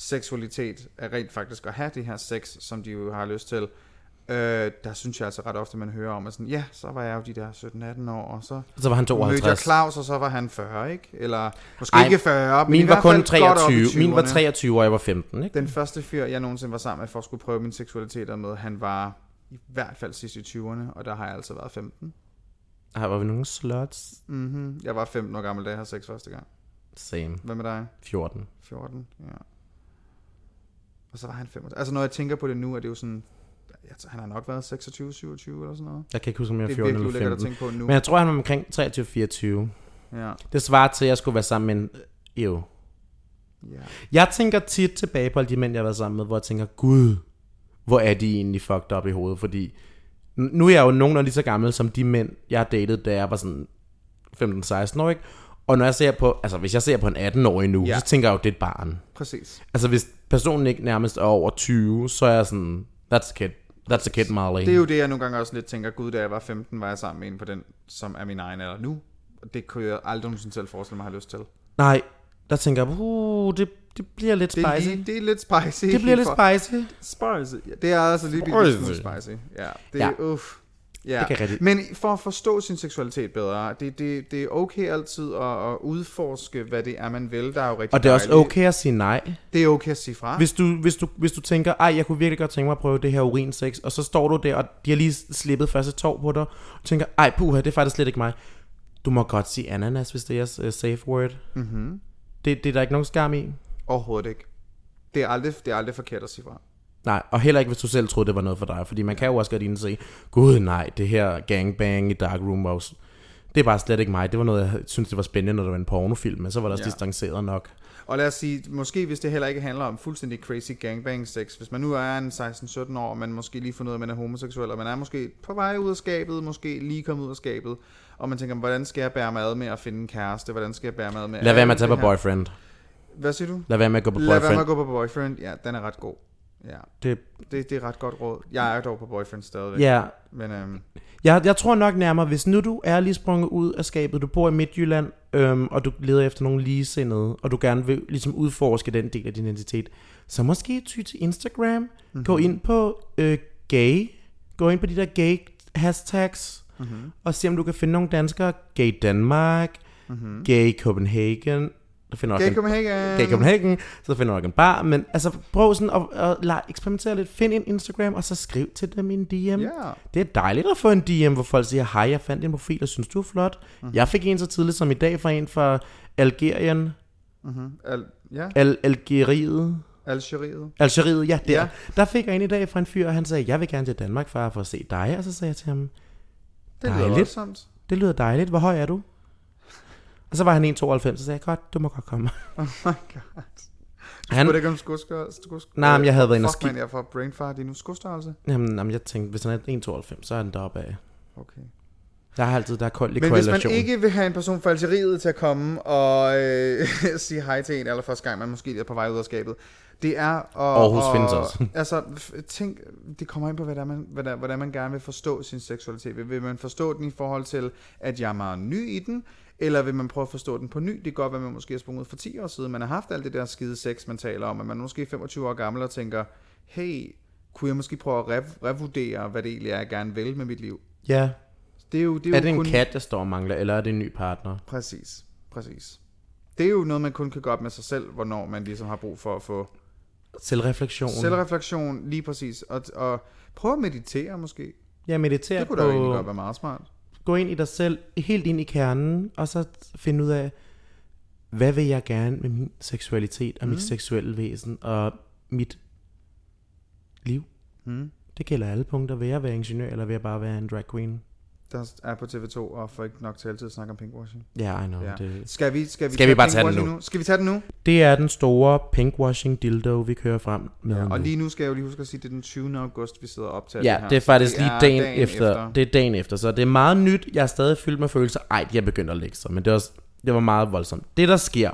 seksualitet, er rent faktisk at have det her sex, som de jo har lyst til. Øh, der synes jeg altså ret ofte, man hører om, at sådan, ja, så var jeg jo de der 17-18 år, og så så var han mødte jeg 52. Claus, og så var han 40, ikke? Eller måske Ej, ikke 40, men i Min var hvert kun fald godt op i 23. Min var 20'erne. 23, og jeg var 15, ikke? Den første fyr, jeg nogensinde var sammen med for at skulle prøve min seksualitet med, han var i hvert fald sidst i 20'erne, og der har jeg altså været 15. Her var vi nogle slots. Mm-hmm. Jeg var 15 år gammel, da jeg havde sex første gang. Same. Hvad med dig? 14. 14? Ja. Og så var han 25. Altså når jeg tænker på det nu, er det jo sådan... Tror, han har nok været 26, 27 eller sådan noget. Jeg kan ikke huske, om jeg er 14 virkelig eller ulækkert at 15. tænke på nu. Men jeg tror, han var omkring 23-24. Ja. Det svarer til, at jeg skulle være sammen med en... Jo. ja. Jeg tænker tit tilbage på alle de mænd, jeg har været sammen med, hvor jeg tænker, gud, hvor er de egentlig fucked up i hovedet, fordi nu er jeg jo nogenlunde lige så gammel som de mænd, jeg har datet, da jeg var sådan 15-16 år, ikke? Og når jeg ser på, altså hvis jeg ser på en 18-årig nu, Ja. så tænker jeg jo, det er et barn. Præcis. Altså hvis personen ikke nærmest er over 20, så er jeg sådan, that's a kid. That's a kid, Molly. Det er jo det, jeg nogle gange også lidt tænker, gud, da jeg var 15, var jeg sammen med en på den, som er min egen alder nu. Og det kunne jeg aldrig nogensinde selv forestille mig, at have lyst til. Nej, der tænker jeg, uh, det, det bliver lidt Det er, spicy. lige, det er lidt spicy. Det bliver lidt spicy. Spicy. Ja, det er altså lige Spicy. spicy. Ja, det Ja. er, uff. Ja. Det kan. Men for at forstå sin seksualitet bedre, det, det, det er okay altid at, at udforske, hvad det er, man vil. Der er jo rigtig Og det er også dejligt. okay at sige nej. Det er okay at sige fra. Hvis du, hvis, du, hvis du tænker, ej, jeg kunne virkelig godt tænke mig at prøve det her urinsex, og så står du der, og de har lige slippet første tår på dig, og tænker, ej, puha, det er faktisk slet ikke mig. Du må godt sige ananas, hvis det er uh, safe word. Mm-hmm. Det, det er der ikke nogen skam i. Overhovedet ikke. Det er aldrig, det er aldrig forkert at sige fra. Nej, og heller ikke, hvis du selv troede, det var noget for dig. Fordi man kan jo også godt indse, gud nej, det her gangbang i Dark Room var det er bare slet ikke mig. Det var noget, jeg synes, det var spændende, når det var en pornofilm, men så var det også Ja. distanceret nok. Og lad os sige, måske hvis det heller ikke handler om fuldstændig crazy gangbang sex, hvis man nu er en 16-17 år, og man måske lige fundet ud af, at man er homoseksuel, og man er måske på vej ud af skabet, måske lige kommet ud af skabet, og man tænker, hvordan skal jeg bære mad med at finde en kæreste, hvordan skal jeg bære mad med Lad være med at tage på boyfriend. Hvad siger du? Lad være med at gå på Lad være med boyfriend. at gå på boyfriend, ja, den er ret god. Ja, Det, det, det er ret godt råd. Jeg er dog på boyfriend stadigvæk. ja, Men øhm, Jeg, jeg tror nok nærmere, hvis nu du er lige sprunget ud af skabet, du bor i Midtjylland, øhm, og du leder efter nogle ligesindede, og du gerne vil ligesom udforske den del af din identitet, så måske ty til Instagram, mm-hmm. gå ind på øh, gay, gå ind på de der gay hashtags, mm-hmm. og se om du kan finde nogle danskere, gay Danmark, mm-hmm. gay Copenhagen, der finder også Gay en- Copenhagen. Gay Copenhagen, så finder du nok en bar, men altså prøv sådan at, at lege, eksperimentere lidt, find en Instagram, og så skriv til dem i en DM. Ja. Det er dejligt at få en DM, hvor folk siger, hej, jeg fandt din profil, og synes du er flot. Mhm. Mm-hmm. Jeg fik en så tidligt som i dag fra en fra Algerien, Mm-hmm. Al- ja, Al Algeriet, Algeriet. Algeriet, ja, der. Ja. Der fik jeg en i dag fra en fyr, og han sagde, jeg vil gerne til Danmark, far, for at se dig. Og så sagde jeg til ham, Det lyder Dejligt. voldsomt. det lyder dejligt, hvor høj er du? Og så var han 1,92, så sagde jeg, godt, du må godt komme. Oh my god. Han, Han... Ikke om skosk... Nej, men jeg havde været inde og Fuck, ski- man, jeg får brain fart i nu. Skostørrelse? jamen, jamen, jeg tænkte, hvis han er 1,92, så er han deroppe af. Okay. Der er altid, der er kold Men hvis man ikke vil have en person fra Algeriet til at komme og øh, sige hej til en allerførste gang, man måske er på vej ud af skabet, det er at... Aarhus at, findes også. Altså, tænk, det kommer ind på, hvad der man, hvad der, hvordan man gerne vil forstå sin seksualitet. Vil man forstå den i forhold til, at jeg er meget ny i den, eller vil man prøve at forstå den på ny? Det kan godt være, man måske er sprunget for 10 år siden. Man har haft alt det der skide sex, man taler om, at man er måske 25 år gammel og tænker, hey, kunne jeg måske prøve at rev- revurdere, hvad det egentlig er, jeg gerne vil med mit liv? Ja. Det er jo, det er Er jo det en kun... kat, der står og mangler, eller er det en ny partner? Præcis, præcis. Det er jo noget, man kun kan gøre op med sig selv, hvornår man ligesom har brug for at få Selvreflektion. selvreflektion, lige præcis. Og, og prøv at meditere måske. Ja, meditere Det kunne på... da jo egentlig godt være meget smart. Gå ind i dig selv, helt ind i kernen, og så finde ud af, hvad vil jeg gerne med min seksualitet og mm. mit seksuelle væsen og mit liv. Mm. Det gælder alle punkter. Vil jeg være ingeniør, eller vil jeg bare være en drag queen? Der er på TV2, og får ikke nok til altid at snakke om pinkwashing. Ja, yeah, I know. Ja. Det, Skal vi, skal vi, Skal vi bare tage den pinkwashing nu? Skal vi tage den nu? det er den store pinkwashing dildo, vi kører frem med Ja, nu. og lige nu skal jeg jo lige huske at sige, at det er den 20. august, vi sidder og optager Ja, det her. det er faktisk lige dagen, dagen efter. efter. Det er dagen efter, så det er meget nyt. Jeg er stadig fyldt med følelser. Ej, jeg begynder at lægge sig, men det var, det var meget voldsomt. Det, der sker,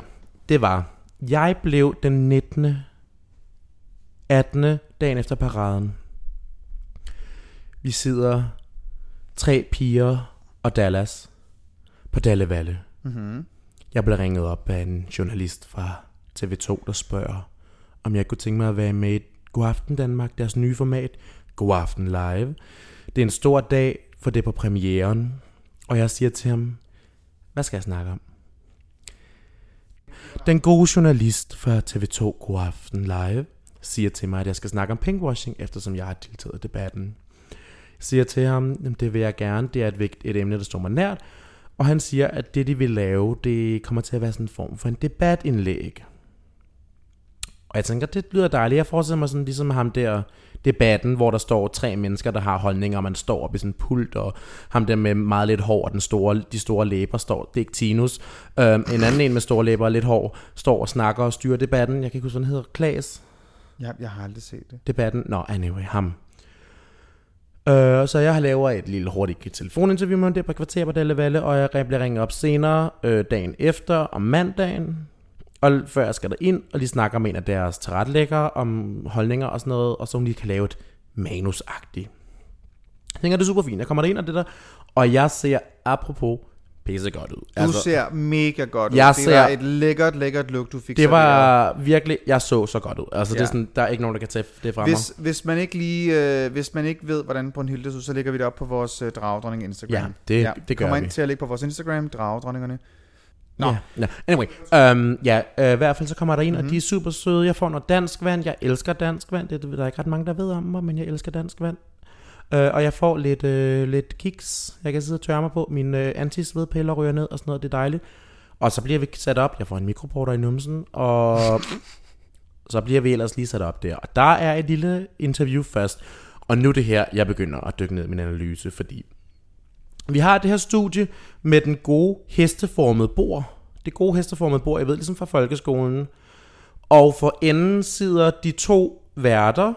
det var, jeg blev den 19. 18. dagen efter paraden. Vi sidder tre piger og Dallas på Dallevalle. Mm-hmm. Jeg blev ringet op af en journalist fra TV2, der spørger, om jeg kunne tænke mig at være med i God Aften Danmark, deres nye format, God Aften Live. Det er en stor dag, for det er på premieren, og jeg siger til ham, hvad skal jeg snakke om? Den gode journalist fra TV2 God Aften Live siger til mig, at jeg skal snakke om pinkwashing, eftersom jeg har deltaget i debatten. Siger til ham, "Jamen, det vil jeg gerne, det er et, vigt, et emne, der står mig nært, og han siger, at det, de vil lave, det kommer til at være sådan en form for en debatindlæg. Og jeg tænker, det lyder dejligt. Jeg forestiller mig sådan ligesom ham der debatten, hvor der står tre mennesker, der har holdninger, og man står op i sådan en pult, og ham der med meget lidt hår, og den store, de store læber står, det er ikke Tinus. Øhm, en anden en med store læber og lidt hår, står og snakker og styrer debatten. Jeg kan ikke huske, hvad han hedder. Klaas Ja, jeg har aldrig set det. debatten. Nå, anyway, ham. Øh, så jeg laver et lille hurtigt telefoninterview med ham der på kvarter på Dalle Valle, og jeg bliver ringet op senere, øh, dagen efter, om mandagen, og før jeg skal ind og lige snakke med en af deres tilrettelæggere om holdninger og sådan noget, og så hun lige kan lave et manusagtigt. Jeg tænker, det er super fint. Jeg kommer ind og det der, og jeg ser, apropos, pisse godt ud. Du altså, ser mega godt ud. Jeg det ser- var et lækkert, lækkert look, du fik det serveret. var virkelig, jeg så så godt ud. Altså, ja. det Ja. er sådan, der er ikke nogen, der kan tage det fra mig. Hvis, hvis man ikke lige, øh, hvis man ikke ved, hvordan Brunhilde så, så lægger vi det op på vores øh, dragdronning Instagram. Ja, det- det gør kommer vi. ind til at ligge på vores Instagram, dragdronningerne. Nå. Ja, ja. Anyway, um, ja, øh, i hvert fald så kommer der ind, mm-hmm. og de er super søde. Jeg får noget dansk vand. Jeg elsker dansk vand. Det er der er ikke ret mange, der ved om mig, men jeg elsker dansk vand. Øh, og jeg får lidt, øh, lidt kiks, jeg kan sidde og tørre mig på. Min øh, antisvedpiller ryger ned og sådan noget, det er dejligt. Og så bliver vi sat op. Jeg får en mikroporter i numsen, og så bliver vi ellers lige sat op der. Og der er et lille interview først. Og nu er det her, jeg begynder at dykke ned i min analyse, fordi vi har det her studie med den gode hesteformede bord. Det gode hesteformede bord, jeg ved, ligesom fra folkeskolen. Og for enden sidder de to værter.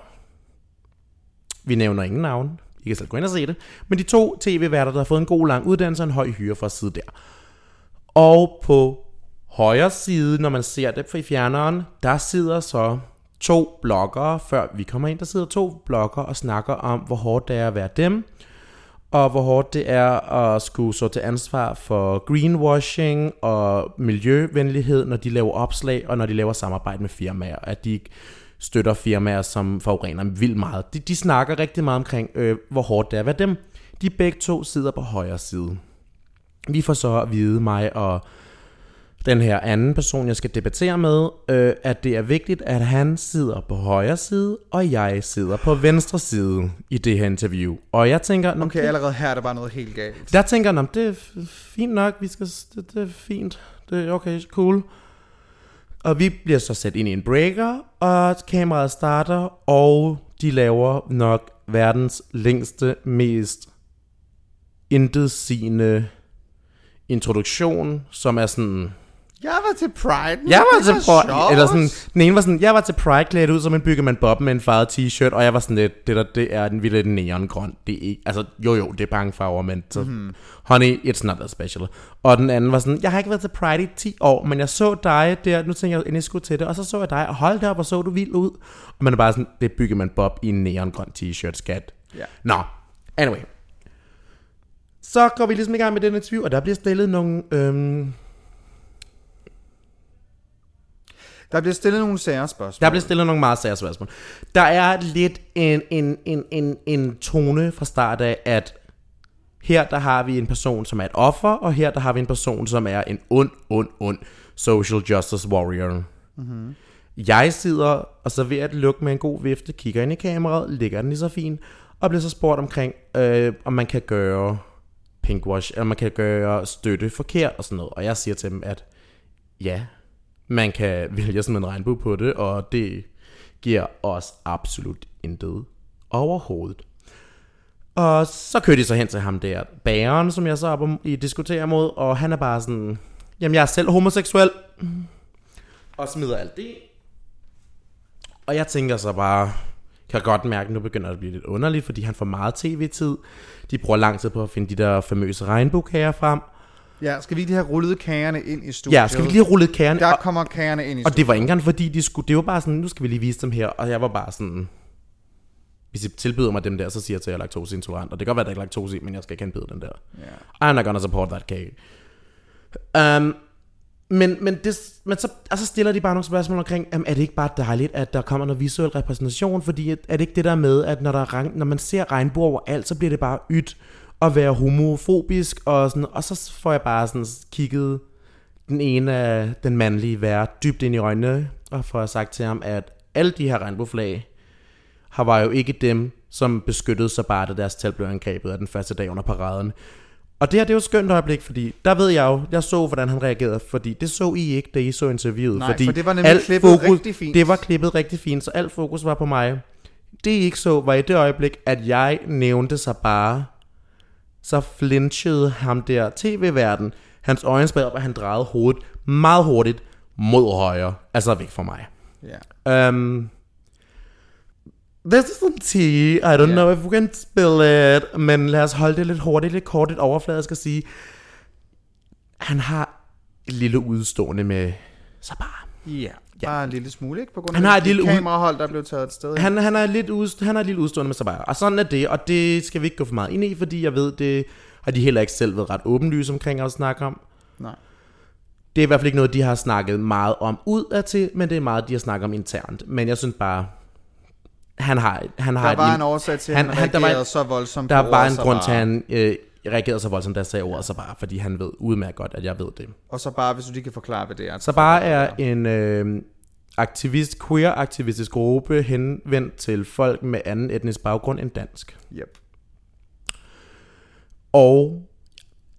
Vi nævner ingen navn. I kan selv gå ind og se det. Men de to tv-værter, der har fået en god lang uddannelse og en høj hyre for at sidde der. Og på højre side, når man ser det fra fjerneren, der sidder så to bloggere, før vi kommer ind, der sidder to bloggere og snakker om, hvor hårdt det er at være dem, og hvor hårdt det er at skulle så til ansvar for greenwashing og miljøvenlighed, når de laver opslag og når de laver samarbejde med firmaer, at de støtter firmaer, som forurener vildt meget. De, de snakker rigtig meget omkring, øh, hvor hårdt det er at være dem. De begge to sidder på højre side. Vi får så at vide mig og den her anden person, jeg skal debattere med, øh, at det er vigtigt, at han sidder på højre side, og jeg sidder på venstre side i det her interview. Og jeg tænker... Okay, det- allerede her er der bare noget helt galt. der tænker jeg, det er fint nok, vi skal, det, det er fint, det er okay, cool. Og vi bliver så sat ind i en breaker, og kameraet starter, og de laver nok verdens længste, mest intetsigende introduktion, som er sådan... Jeg var til Pride. Jeg var til Pride, sjovt. eller sådan, den ene var sådan, jeg var til Pride klædt ud som en byggermand Bob med en farvet t-shirt, og jeg var sådan lidt, det der, det er en vildt neongrøn, det er ikke, altså, jo jo, det er bange farver, men så, mm-hmm. honey, it's not that special. Og den anden var sådan, jeg har ikke været til Pride i 10 år, men jeg så dig der, nu tænker jeg, at jeg skulle til det, og så så jeg dig, og hold da op, og så du vild ud. Og man er bare sådan, det er byggermand Bob i en neongrøn t-shirt, skat. Ja. Nå, anyway. Så går vi ligesom i gang med den interview, og der bliver stillet nogle, øhm, Der bliver stillet nogle sære spørgsmål. Der bliver stillet nogle meget sære spørgsmål. Der er lidt en, en, en, en, en tone fra start af, at her der har vi en person, som er et offer, og her der har vi en person, som er en ond, ond, ond social justice warrior. Mm-hmm. Jeg sidder og serverer et look med en god vifte, kigger ind i kameraet, ligger den lige så fint, og bliver så spurgt omkring, øh, om man kan gøre pinkwash, eller man kan gøre støtte forkert og sådan noget. Og jeg siger til dem, at ja, man kan vælge sådan en regnbue på det, og det giver os absolut intet overhovedet. Og så kører de så hen til ham der, bæren, som jeg så op i diskuterer mod, og han er bare sådan, jamen jeg er selv homoseksuel, og smider alt det. Og jeg tænker så bare, kan godt mærke, at nu begynder det at blive lidt underligt, fordi han får meget tv-tid. De bruger lang tid på at finde de der famøse regnbuekager frem. Ja, skal vi lige have rullet kagerne ind i studiet? Ja, skal vi lige have rullet kagerne? Der Og- kommer kagerne ind i Og det var ikke engang fordi, de skulle, det var bare sådan, nu skal vi lige vise dem her, og jeg var bare sådan, hvis I tilbyder mig dem der, så siger jeg til, at jeg er laktoseintolerant, og det kan godt være, at der ikke er laktose i, men jeg skal ikke henbyde den der. Ja. I'm not gonna support that cake. Um, men, men, det, men så, så stiller de bare nogle spørgsmål omkring, um, er det ikke bare dejligt, at der kommer noget visuel repræsentation, fordi er det ikke det der med, at når, der er, når man ser regnbuer overalt, så bliver det bare ydt at være homofobisk, og, sådan, og så får jeg bare sådan kigget den ene af den mandlige vært dybt ind i øjnene, og får sagt til ham, at alle de her regnbueflag har var jo ikke dem, som beskyttede sig bare, da deres telt blev angrebet af den første dag under paraden. Og det her, det er jo et skønt øjeblik, fordi der ved jeg jo, jeg så, hvordan han reagerede, fordi det så I ikke, da I så interviewet. Nej, fordi for det var nemlig klippet rigtig fint. Det var klippet rigtig fint, så alt fokus var på mig. Det I ikke så, var i det øjeblik, at jeg nævnte sig bare, så flinchede ham der tv-verden. Hans øjne spred op, og han drejede hovedet meget hurtigt mod højre, altså væk fra mig. Ja. Um, this is some tea. I don't Ja. know if we can spill it. Men lad os holde det lidt hurtigt, lidt kort, lidt overfladisk at sige. Han har et lille udstående med så bare. Ja, bare en lille smule, ikke? På grund Han af har det et lille kamerahold, der blev taget et sted. Han, han, er lidt ud, han er lille udstående med bare. Og sådan er det, og det skal vi ikke gå for meget ind i, fordi jeg ved, det har de heller ikke selv været ret åbenlyse omkring at snakke om. Nej. Det er i hvert fald ikke noget, de har snakket meget om ud af til, men det er meget, de har snakket om internt. Men jeg synes bare, han har, han har Der var lille- en årsag til, at han- han, han- han der var- så voldsomt Der er bare en grund til, at han øh, reagerede så voldsomt, da jeg sagde ordet så bare, fordi han ved udmærket godt, at jeg ved det. Og så bare, hvis du lige kan forklare, hvad det er. Så bare er en øh, aktivist, queer-aktivistisk gruppe henvendt til folk med anden etnisk baggrund end dansk. Yep. Og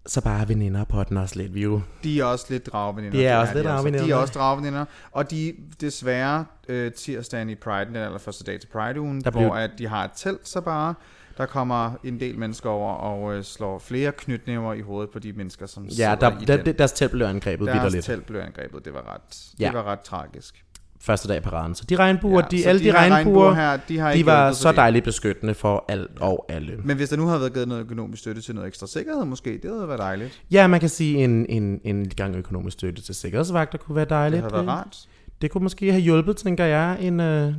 så bare veninder på den også lidt, vi jo. De er også lidt dragveninder. De er også lidt de dragveninder. De er også dragveninder. Og de desværre øh, tirsdagen i Pride, den allerførste dag til Pride-ugen, Der blev- hvor at de har et telt, så bare der kommer en del mennesker over og øh, slår flere knytnæver i hovedet på de mennesker, som Ja, sidder der, i der, den. der, deres telt blev angrebet Deres vidderligt. telt blev angrebet. Det var ret, Ja. det var ret tragisk. Første dag på paraden. Så de regnbuer, Ja, de, alle de de, regnbuer, regnbuer her, de har de var så dejligt beskyttende for alt og alle. Men hvis der nu havde været givet noget økonomisk støtte til noget ekstra sikkerhed, måske, det havde været dejligt. Ja, man kan sige, en, en, en gang økonomisk støtte til sikkerhedsvagter kunne være Det dejligt. havde været rart. det kunne måske have hjulpet, tænker jeg. En, øh...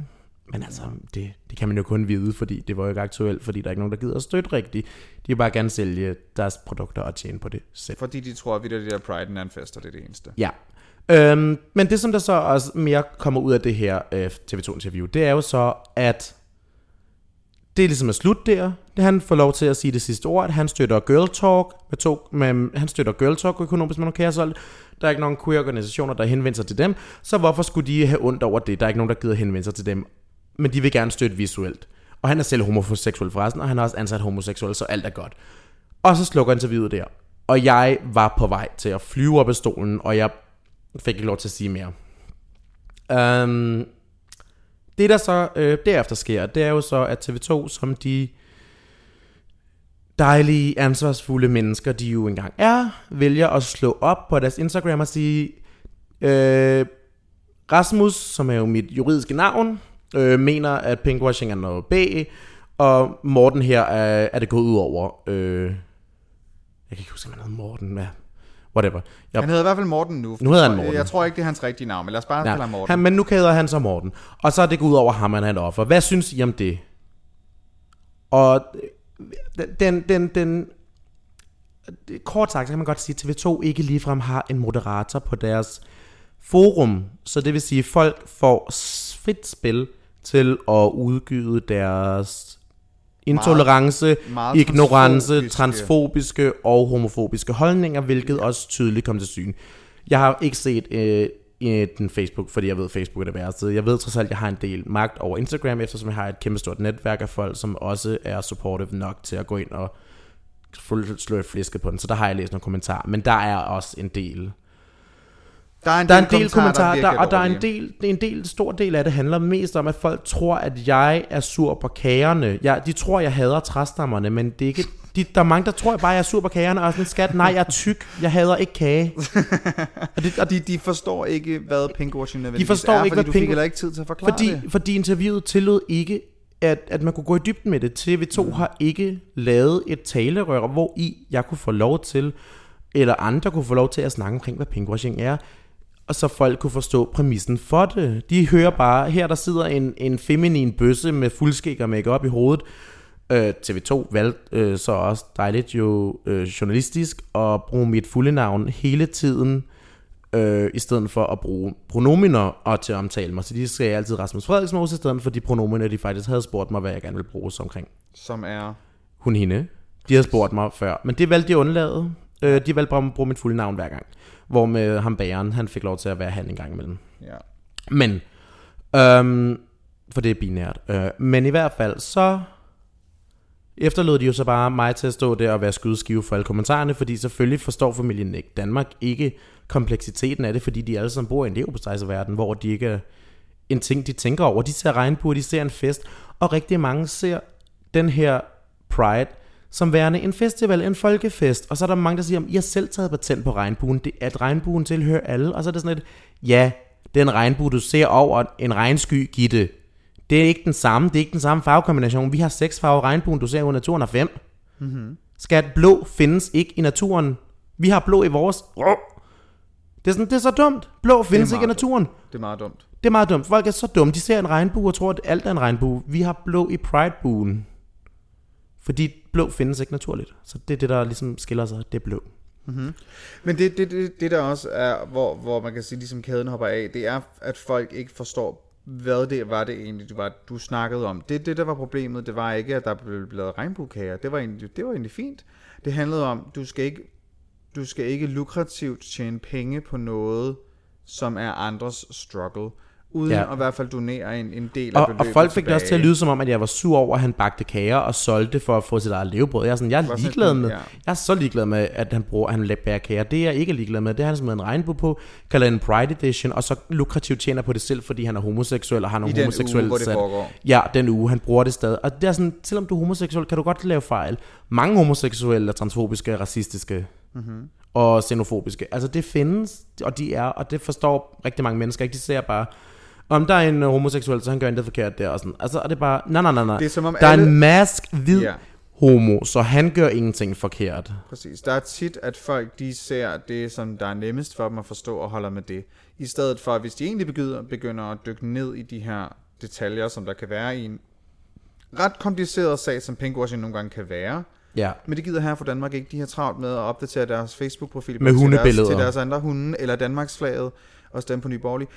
Men altså, det, det kan man jo kun vide, fordi det var jo ikke aktuelt, fordi der er ikke nogen, der gider at støtte rigtigt. De vil bare gerne sælge deres produkter og tjene på det selv. Fordi de tror, at det der Pride er en fest, og det er det eneste. Ja. Øhm, men det, som der så også mere kommer ud af det her øh, TV2-interview, det er jo så, at det er ligesom er slut der. Det, han får lov til at sige det sidste ord, at han støtter Girl Talk, med to, med, han støtter Girl Talk økonomisk, men okay, så der er ikke nogen queer-organisationer, der henvender sig til dem, så hvorfor skulle de have ondt over det? Der er ikke nogen, der gider henvende sig til dem, men de vil gerne støtte visuelt. Og han er selv homoseksuel forresten, og han har også ansat homoseksuel, så alt er godt. Og så slukker interviewet der. Og jeg var på vej til at flyve op af stolen, og jeg fik ikke lov til at sige mere. Um, det der så øh, derefter sker, det er jo så, at TV2, som de dejlige, ansvarsfulde mennesker, de jo engang er, vælger at slå op på deres Instagram og sige, øh, Rasmus, som er jo mit juridiske navn, øh, mener, at pinkwashing er noget B, og Morten her er, er det gået ud over. Øh, jeg kan ikke huske, om han hedder Morten. Ja. Whatever. Jeg, Han hedder i hvert fald Morten nu. Nu hedder han Jeg- Morten. Jeg tror ikke, det er hans rigtige navn, men lad os bare kalde ham Ja, Morten. han, men nu kalder han så Morten. Og så er det gået ud over ham, han er et offer. Hvad synes I om det? Og øh, den, den, den, kort sagt, så kan man godt sige, at TV2 ikke ligefrem har en moderator på deres forum. Så det vil sige, at folk får frit spil til at udgyde deres intolerance, meget ignorance, transfobiske. transfobiske og homofobiske holdninger, hvilket også tydeligt kom til syn. Jeg har ikke set øh, i den Facebook, fordi jeg ved, at Facebook er det værste. Jeg ved trods alt, at jeg har en del magt over Instagram, eftersom jeg har et kæmpe stort netværk af folk, som også er supportive nok til at gå ind og slå et flæske på den. Så der har jeg læst nogle kommentarer. Men der er også en del Der er en der er en del kommentarer, kommentarer, der, virkelig og der er en del, er en del, stor del af det handler mest om, at folk tror, at jeg er sur på kagerne. Jeg, de tror, jeg hader træstammerne, men det er ikke... De, der er mange, der tror, jeg bare, jeg er sur på kagerne, og sådan, skat, nej, jeg er tyk, jeg hader ikke kage. og det, og De, de forstår ikke, hvad pinkwashing nødvendigvis forstår er, ikke, fordi hvad du fik heller ikke tid til at forklare fordi, det. fordi interviewet tillod ikke, at, at man kunne gå i dybden med det. TV2 mm. har ikke lavet et talerør, hvor i jeg kunne få lov til, eller andre kunne få lov til at snakke omkring, hvad pinkwashing er, og så folk kunne forstå præmissen for det. De hører bare, her der sidder en, en feminin bøsse med fuldskæg og makeup i hovedet. Øh, TV2 valgte øh, så også dejligt jo øh, journalistisk at bruge mit fulde navn hele tiden, øh, i stedet for at bruge pronominer og til at omtale mig. Så de sagde altid Rasmus Frederiksen i stedet for de pronominer, de faktisk havde spurgt mig, hvad jeg gerne ville bruge omkring Som er... hun hende. De havde spurgt mig før, men det valgte de at undlade. Øh, de valgte bare at bruge mit fulde navn hver gang. Hvor med ham bageren, han fik lov til at være han en gang imellem. Ja. Men, øhm, for det er binært. Øh, men i hvert fald, så efterlod de jo så bare mig til at stå der og være skydeskive for alle kommentarerne, fordi selvfølgelig forstår familien ikke Danmark ikke kompleksiteten af det, fordi de alle sammen bor i en leverpostejsverden, hvor de ikke er en ting, de tænker over. De ser regnbuer, de ser en fest, og rigtig mange ser den her Pride som værende en festival, en folkefest. Og så er der mange, der siger, I har selv taget patent på regnbuen, det, at regnbuen tilhører alle. Og så er det sådan et, ja, den regnbue, du ser over en regnsky, Gitte, det er ikke den samme, det er ikke den samme farvekombination. Vi har seks farver regnbuen, du ser i naturen har fem. Mm-hmm. Skat, blå findes ikke i naturen. Vi har blå i vores. Det er, sådan, det er så dumt. Blå findes ikke i naturen. Det er meget dumt. Det er meget dumt. Folk er så dumme. De ser en regnbue og tror, at alt er en regnbue. Vi har blå i Pride-buen. Fordi blå findes ikke naturligt. Så det er det, der ligesom skiller sig. Det er blå. Mm-hmm. Men det, det, det, det der også er, hvor, hvor man kan sige, ligesom kæden hopper af, det er, at folk ikke forstår, hvad det var det egentlig, du, var, du snakkede om. Det, det, der var problemet, det var ikke, at der blev lavet regnbuekager. Det var egentlig, det var egentlig fint. Det handlede om, du skal ikke, du skal ikke lukrativt tjene penge på noget, som er andres struggle uden Ja. at i hvert fald donere en, en del af Og, og beløbet folk fik det også til at tilbage. lyde som om, at jeg var sur over, at han bagte kager og solgte for at få sit eget levebrød. Jeg er, sådan, jeg er ligeglad med, ja. jeg er så ligeglad med, at han bruger, at han bager kager. Det er jeg ikke ligeglad med. Det har han smidt en regnbue på, kalder en Pride Edition, og så lukrativt tjener på det selv, fordi han er homoseksuel og har nogle homoseksuelle uge, sat-. Ja, den uge, han bruger det stadig. Og det er sådan, selvom du er homoseksuel, kan du godt lave fejl. Mange homoseksuelle er transfobiske, racistiske mm-hmm. og xenofobiske. Altså det findes, og de er, og det forstår rigtig mange mennesker ikke. De ser bare, om der er en homoseksuel, så han gør intet forkert der. Og sådan. Altså, og det er bare, nej, nej, nej, nej. Det er som om der er alle- en mask hvid Ja. homo, så han gør ingenting forkert. Præcis. Der er tit, at folk de ser det, som der er nemmest for dem at forstå og holder med det. I stedet for, hvis de egentlig begynder, begynder at dykke ned i de her detaljer, som der kan være i en ret kompliceret sag, som pinkwashing nogle gange kan være. Ja. Men det gider her for Danmark ikke. De har travlt med at opdatere deres Facebook-profil Med til. Deres, til deres andre hunde, eller Danmarks flaget, og stemme på Nye Borgerlige.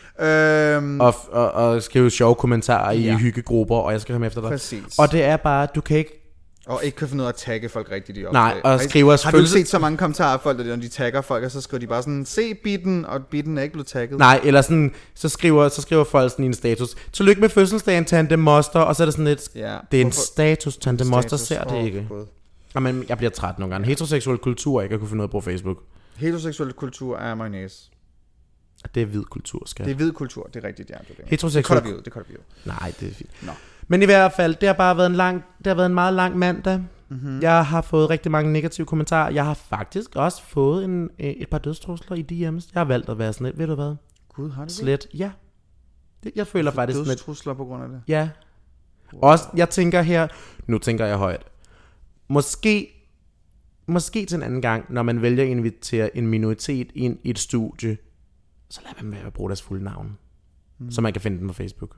Øhm, Og, og, og skrive sjove kommentarer i Ja. hyggegrupper, og jeg skal komme efter dig. Præcis. Og det er bare, du kan ikke... Og ikke kan finde ud af at tagge folk rigtigt i Nej, opslag. og Har I- skriver Har du set så mange kommentarer af folk, når de tagger folk, og så skriver de bare sådan, se bitten, og bitten er ikke blevet tagget? Nej, eller sådan, så skriver, så skriver folk sådan i en status, tillykke med fødselsdagen, Tante Moster, og så er det sådan lidt, Ja. det er en status, Tante Moster ser det ikke. Gud. Jamen, jeg bliver træt nogle gange. Heteroseksuel kultur ikke at kunne finde ud af på Facebook. Heteroseksuel kultur er mayonnaise. Det er hvid kultur, skal Det er hvid kultur, det er rigtigt, ja. Det, er det. Heteroseksuel- det kolder vi ud, det kolder vi ud. Nej, det er fint. Nå. Men i hvert fald, det har bare været en lang, det har været en meget lang mandag. Mhm. Mm-hmm. Jeg har fået rigtig mange negative kommentarer. Jeg har faktisk også fået en, øh, et par dødstrusler i DM's. Jeg har valgt at være sådan lidt, ved du hvad? Gud, har det det? Slet, ja. Det- Jeg føler faktisk sådan lidt, Dødstrusler på grund af det. Ja. Også, jeg tænker her, nu tænker jeg højt. Måske, måske til en anden gang, når man vælger at invitere en minoritet ind i et studie, så lad man med at bruge deres fulde navn. Mm. Så man kan finde dem på Facebook.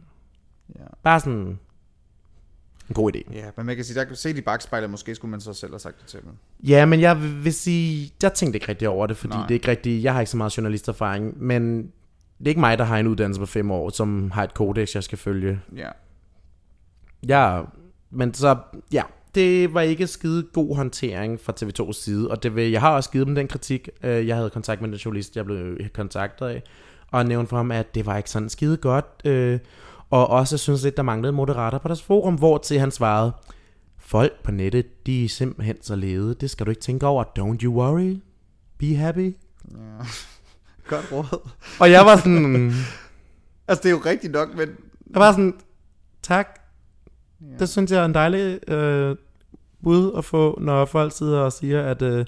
Ja. Bare sådan en god idé. Ja, men man kan sige, der kan se de bagspejler, måske skulle man så selv have sagt det til dem. Ja, men jeg vil sige, jeg tænkte ikke rigtig over det, fordi Nej. Nej. det er ikke rigtig, jeg har ikke så meget journalisterfaring, men det er ikke mig, der har en uddannelse på fem år, som har et kodex, jeg skal følge. Ja. Ja, men så, ja, det var ikke skide god håndtering fra TV2's side, og det vil, jeg har også givet dem den kritik. Øh, Jeg havde kontakt med den journalist, jeg blev kontaktet af, og nævnte for ham, at det var ikke sådan skide godt, øh, og også synes lidt, der manglede en moderator på deres forum, hvor til han svarede, folk på nettet, de er simpelthen så lede, det skal du ikke tænke over, don't you worry, be happy. Godt råd. Og jeg var sådan, Altså, det er jo rigtigt nok, men... Jeg var sådan, tak. Ja. Det synes jeg er en dejlig øh, bud at få, når folk sidder og siger, at øh,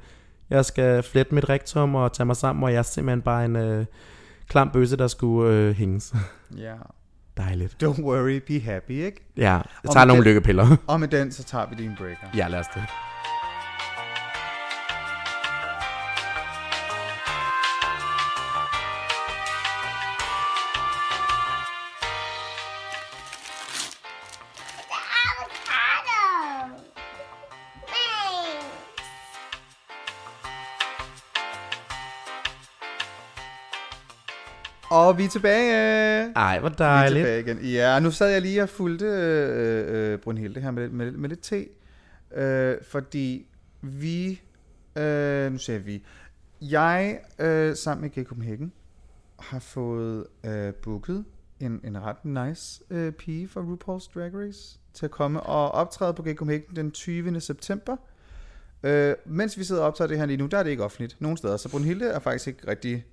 jeg skal flette mit rektum og tage mig sammen, og jeg er simpelthen bare en øh, klam bøsse, der skulle øh, hænges. Ja. Dejligt. Don't worry, be happy, ikke? Ja, jeg tager nogle den- lykkepiller. Og med den, så tager vi din breaker. ja, lad os det. Og vi er tilbage. Ej, hvor Vi er dejligt. tilbage igen. Ja, nu sad jeg lige og fulgte øh, øh, Brunhilde her med, med, med lidt te. Øh, fordi vi, øh, nu siger vi, jeg øh, sammen med Gay Copenhagen har fået øh, booket en, en ret nice øh, pige fra RuPaul's Drag Race til at komme og optræde på Gay Copenhagen den 20. september. Øh, mens vi sidder og optager det her lige nu, der er det ikke offentligt nogen steder, så Brunhilde er faktisk ikke rigtig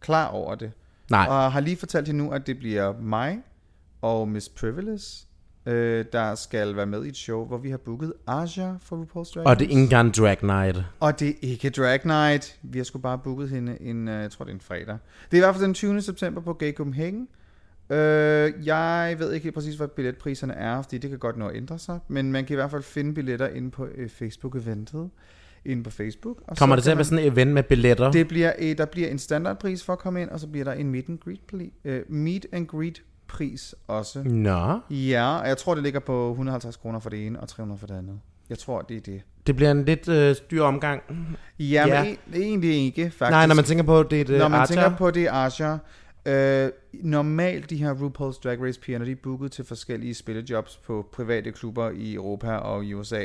klar over det. Nej, Og har lige fortalt hende nu, at det bliver mig og Miss Privilege, øh, der skal være med i et show, hvor vi har booket Aja for RuPaul's Drag og det er ikke engang Drag Night. Og det er ikke Drag Night. Vi har sgu bare booket hende en, øh, jeg tror det er en fredag. Det er i hvert fald den 20. september på Gay Copenhagen. Øh, jeg ved ikke helt præcis, hvad billetpriserne er, fordi det kan godt nå at ændre sig. Men man kan i hvert fald finde billetter inde på øh, Facebook-eventet. Inde på Facebook. Og Kommer det til at være sådan et event med billetter? det bliver, øh, der bliver en standardpris for at komme ind, og så bliver der en meet and greet, øh, meet and greet pris også. Nå, Ja, og jeg tror, det ligger på 150 kroner for det ene, og 300 for det andet. Jeg tror, det er det. det bliver en lidt øh, dyr omgang. Ja, Ja. men e- egentlig ikke, faktisk. Nej, når man tænker på, det er det Når man Archer. tænker på det, Asha, øh, normalt de her RuPaul's Drag Race piger, når de er booket til forskellige spillejobs på private klubber i Europa og i USA,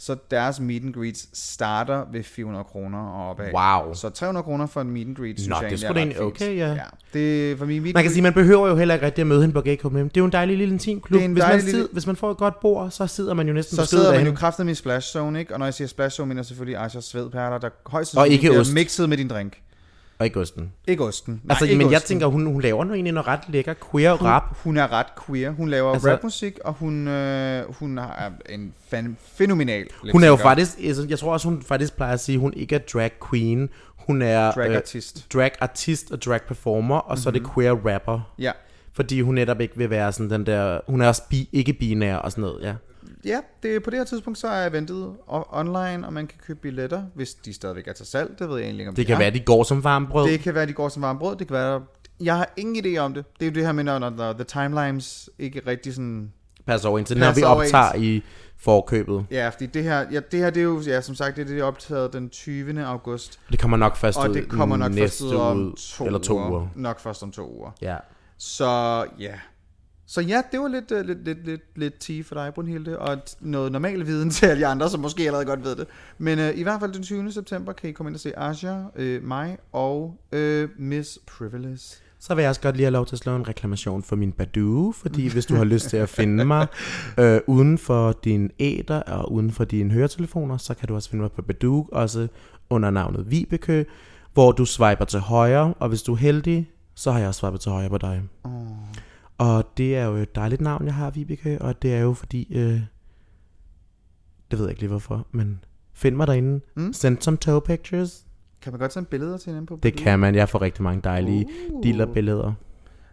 Så deres meet and greets starter ved 400 kroner og opad. Wow. Så 300 kroner for en meet and greet, synes Nå, jeg det er egentlig sgu da ret okay, ja. ja. Det, for min meet Man kan sige, man behøver jo heller ikke rigtig at møde hende på GKM. Det er jo en dejlig lille intim klub. Er hvis, man lille- hvis man får et godt bord, så sidder man jo næsten så sidder man jo kraftet med splash zone, ikke? Og når jeg siger splash zone, mener jeg selvfølgelig Aisha's svedperler, der højst sandsynligt bliver mixet med din drink. Og ikke osten. Ikke osten. Nej, Altså, ikke men jeg osten. tænker, hun, hun laver nu egentlig noget ret lækker queer rap. Hun er ret queer. Hun laver Altså- rapmusik, og hun, øh, hun er en fan, fænomenal Hun er jo faktisk, altså, jeg tror også, hun faktisk plejer at sige, at hun ikke er drag queen. Hun er drag øh, artist. drag artist og drag performer, og mm-hmm. så er det queer rapper. Ja. Fordi hun netop ikke vil være sådan den der... Hun er også bi, ikke binær og sådan noget, ja. Ja, det, på det her tidspunkt, så er eventet o- online, og man kan købe billetter, hvis de stadigvæk er til salg. Det ved jeg egentlig ikke, om Det de kan er. være, de går som varmbrød. Det kan være, de går som varme brød. Det kan være... Jeg har ingen idé om det. Det er jo det her med, når, når, når the timelines ikke rigtig sådan... Pas over indtil, når Pas vi over optager i forkøbet. Ja, fordi det her, ja, det her det er jo, ja, som sagt, det er det er optaget den 20. august. Det kommer nok først Og ud det kommer nok først næste ud om to, eller to uger. uger. Nok først om to uger. Ja. Så ja. Så ja, det var lidt, uh, lidt, lidt, lidt, lidt tea for dig, Brunhilde, og et- noget normal viden til alle de andre, som måske allerede godt ved det. Men uh, i hvert fald den 20. september kan I komme ind og se Asia, uh, mig og uh, Miss Privilege. Så vil jeg også godt lige have lov til at slå en reklamation for min Badoo, fordi hvis du har lyst til at finde mig øh, uden for din æder og uden for dine høretelefoner, så kan du også finde mig på Badoo, også under navnet Vibeke, hvor du swiper til højre, og hvis du er heldig, så har jeg også swipet til højre på dig. Oh. Og det er jo et dejligt navn, jeg har, Vibeke, og det er jo fordi, øh, det ved jeg ikke lige hvorfor, men find mig derinde, mm. send some toe pictures. Kan man godt sende billeder til hinanden på Det kan man, jeg får rigtig mange dejlige Uh. dealerbilleder.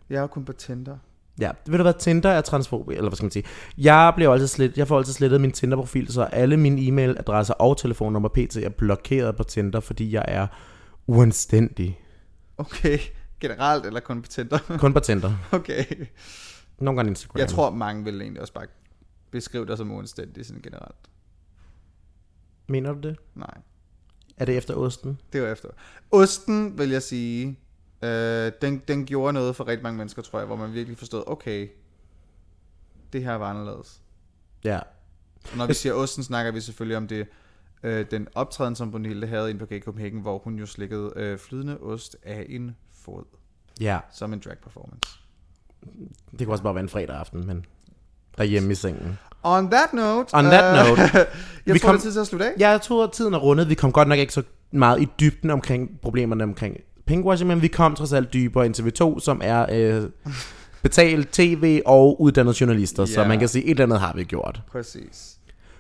Jeg er jo kun på Tinder. Ja, ved du hvad, Tinder er transfob, eller hvad skal man sige. Jeg bliver altid slet, jeg får altid slettet min Tinder-profil, så alle mine e-mailadresser og telefonnummer pt. er blokeret på Tinder, fordi jeg er uanstændig. Okay, generelt eller kun på Tinder? Kun på Tinder. okay. Nogle gange Instagram. Jeg tror, mange vil egentlig også bare beskrive dig som uanstændig sådan generelt. Mener du det? Nej, Er det efter osten? det var efter. Osten, vil jeg sige, øh, den, den gjorde noget for rigtig mange mennesker, tror jeg, hvor man virkelig forstod, okay, det her var anderledes. Ja. Og når vi siger osten, snakker vi selvfølgelig om det, øh, den optræden, som Brunhilde havde inde på Gay Copenhagen, hvor hun jo slikkede øh, flydende ost af en fod, Ja, som en drag performance. det kunne også bare være en fredag aften, men derhjemme i sengen. On that note... On that øh, note, jeg vi tror, kom- det er tid til at slutte af. Jeg tror, at tiden er rundet. Vi kom godt nok ikke så meget i dybden omkring problemerne omkring pinkwashing, men vi kom trods alt dybere ind til V2, som er øh, betalt tv og uddannede journalister, så Ja. man kan sige, et eller andet har vi gjort. Præcis.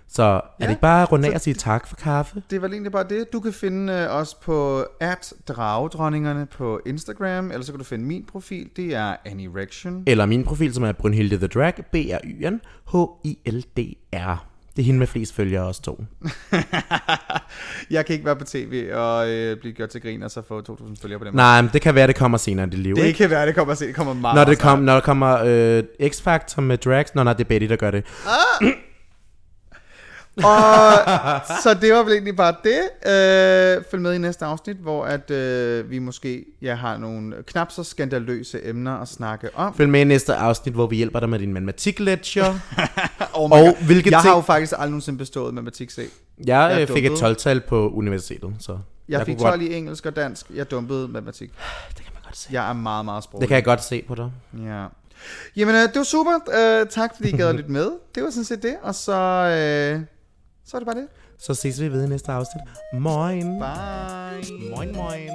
Så er Ja. det ikke bare at runde af og sige tak for kaffe? Det var egentlig bare det. Du kan finde øh, os på at dragedronningerne på Instagram, eller så kan du finde min profil. Det er Annie Rection. Eller min profil, som er Brynhilde The Drag, b r y n h i l d r Det er hende med flest følgere også to. Jeg kan ikke være på tv og øh, blive gjort til grin, og så få 2.000 følgere på dem. Nej, men det kan være, det kommer senere i dit liv, Det ikke? kan være, det kommer at se. Det kommer meget Når, det kom, når der kommer øh, X-Factor med drags, Nå, nej, det er Betty, der gør det. Og så det var vel egentlig bare det. Øh, følg med i næste afsnit, hvor at øh, vi måske ja, har nogle knap så skandaløse emner at snakke om. Følg med i næste afsnit, hvor vi hjælper dig med din matematik-lecture. Oh Og God. hvilke jeg ting- har jo faktisk aldrig nogensinde bestået matematik C. Jeg, Jeg jeg fik et dumpede. 12-tal på universitetet, så... Jeg fik kunne 12 i engelsk og dansk. Jeg dumpede matematik. Det kan man godt se. Jeg er meget, meget sproglig. Det kan jeg godt se på dig. Ja. Jamen, øh, det var super. Øh, tak, fordi I gad at lytte med. Det var sådan set det. Og så, øh, så er det bare det. Så ses vi ved i næste afsnit. Moin. Bye. Moin, moin.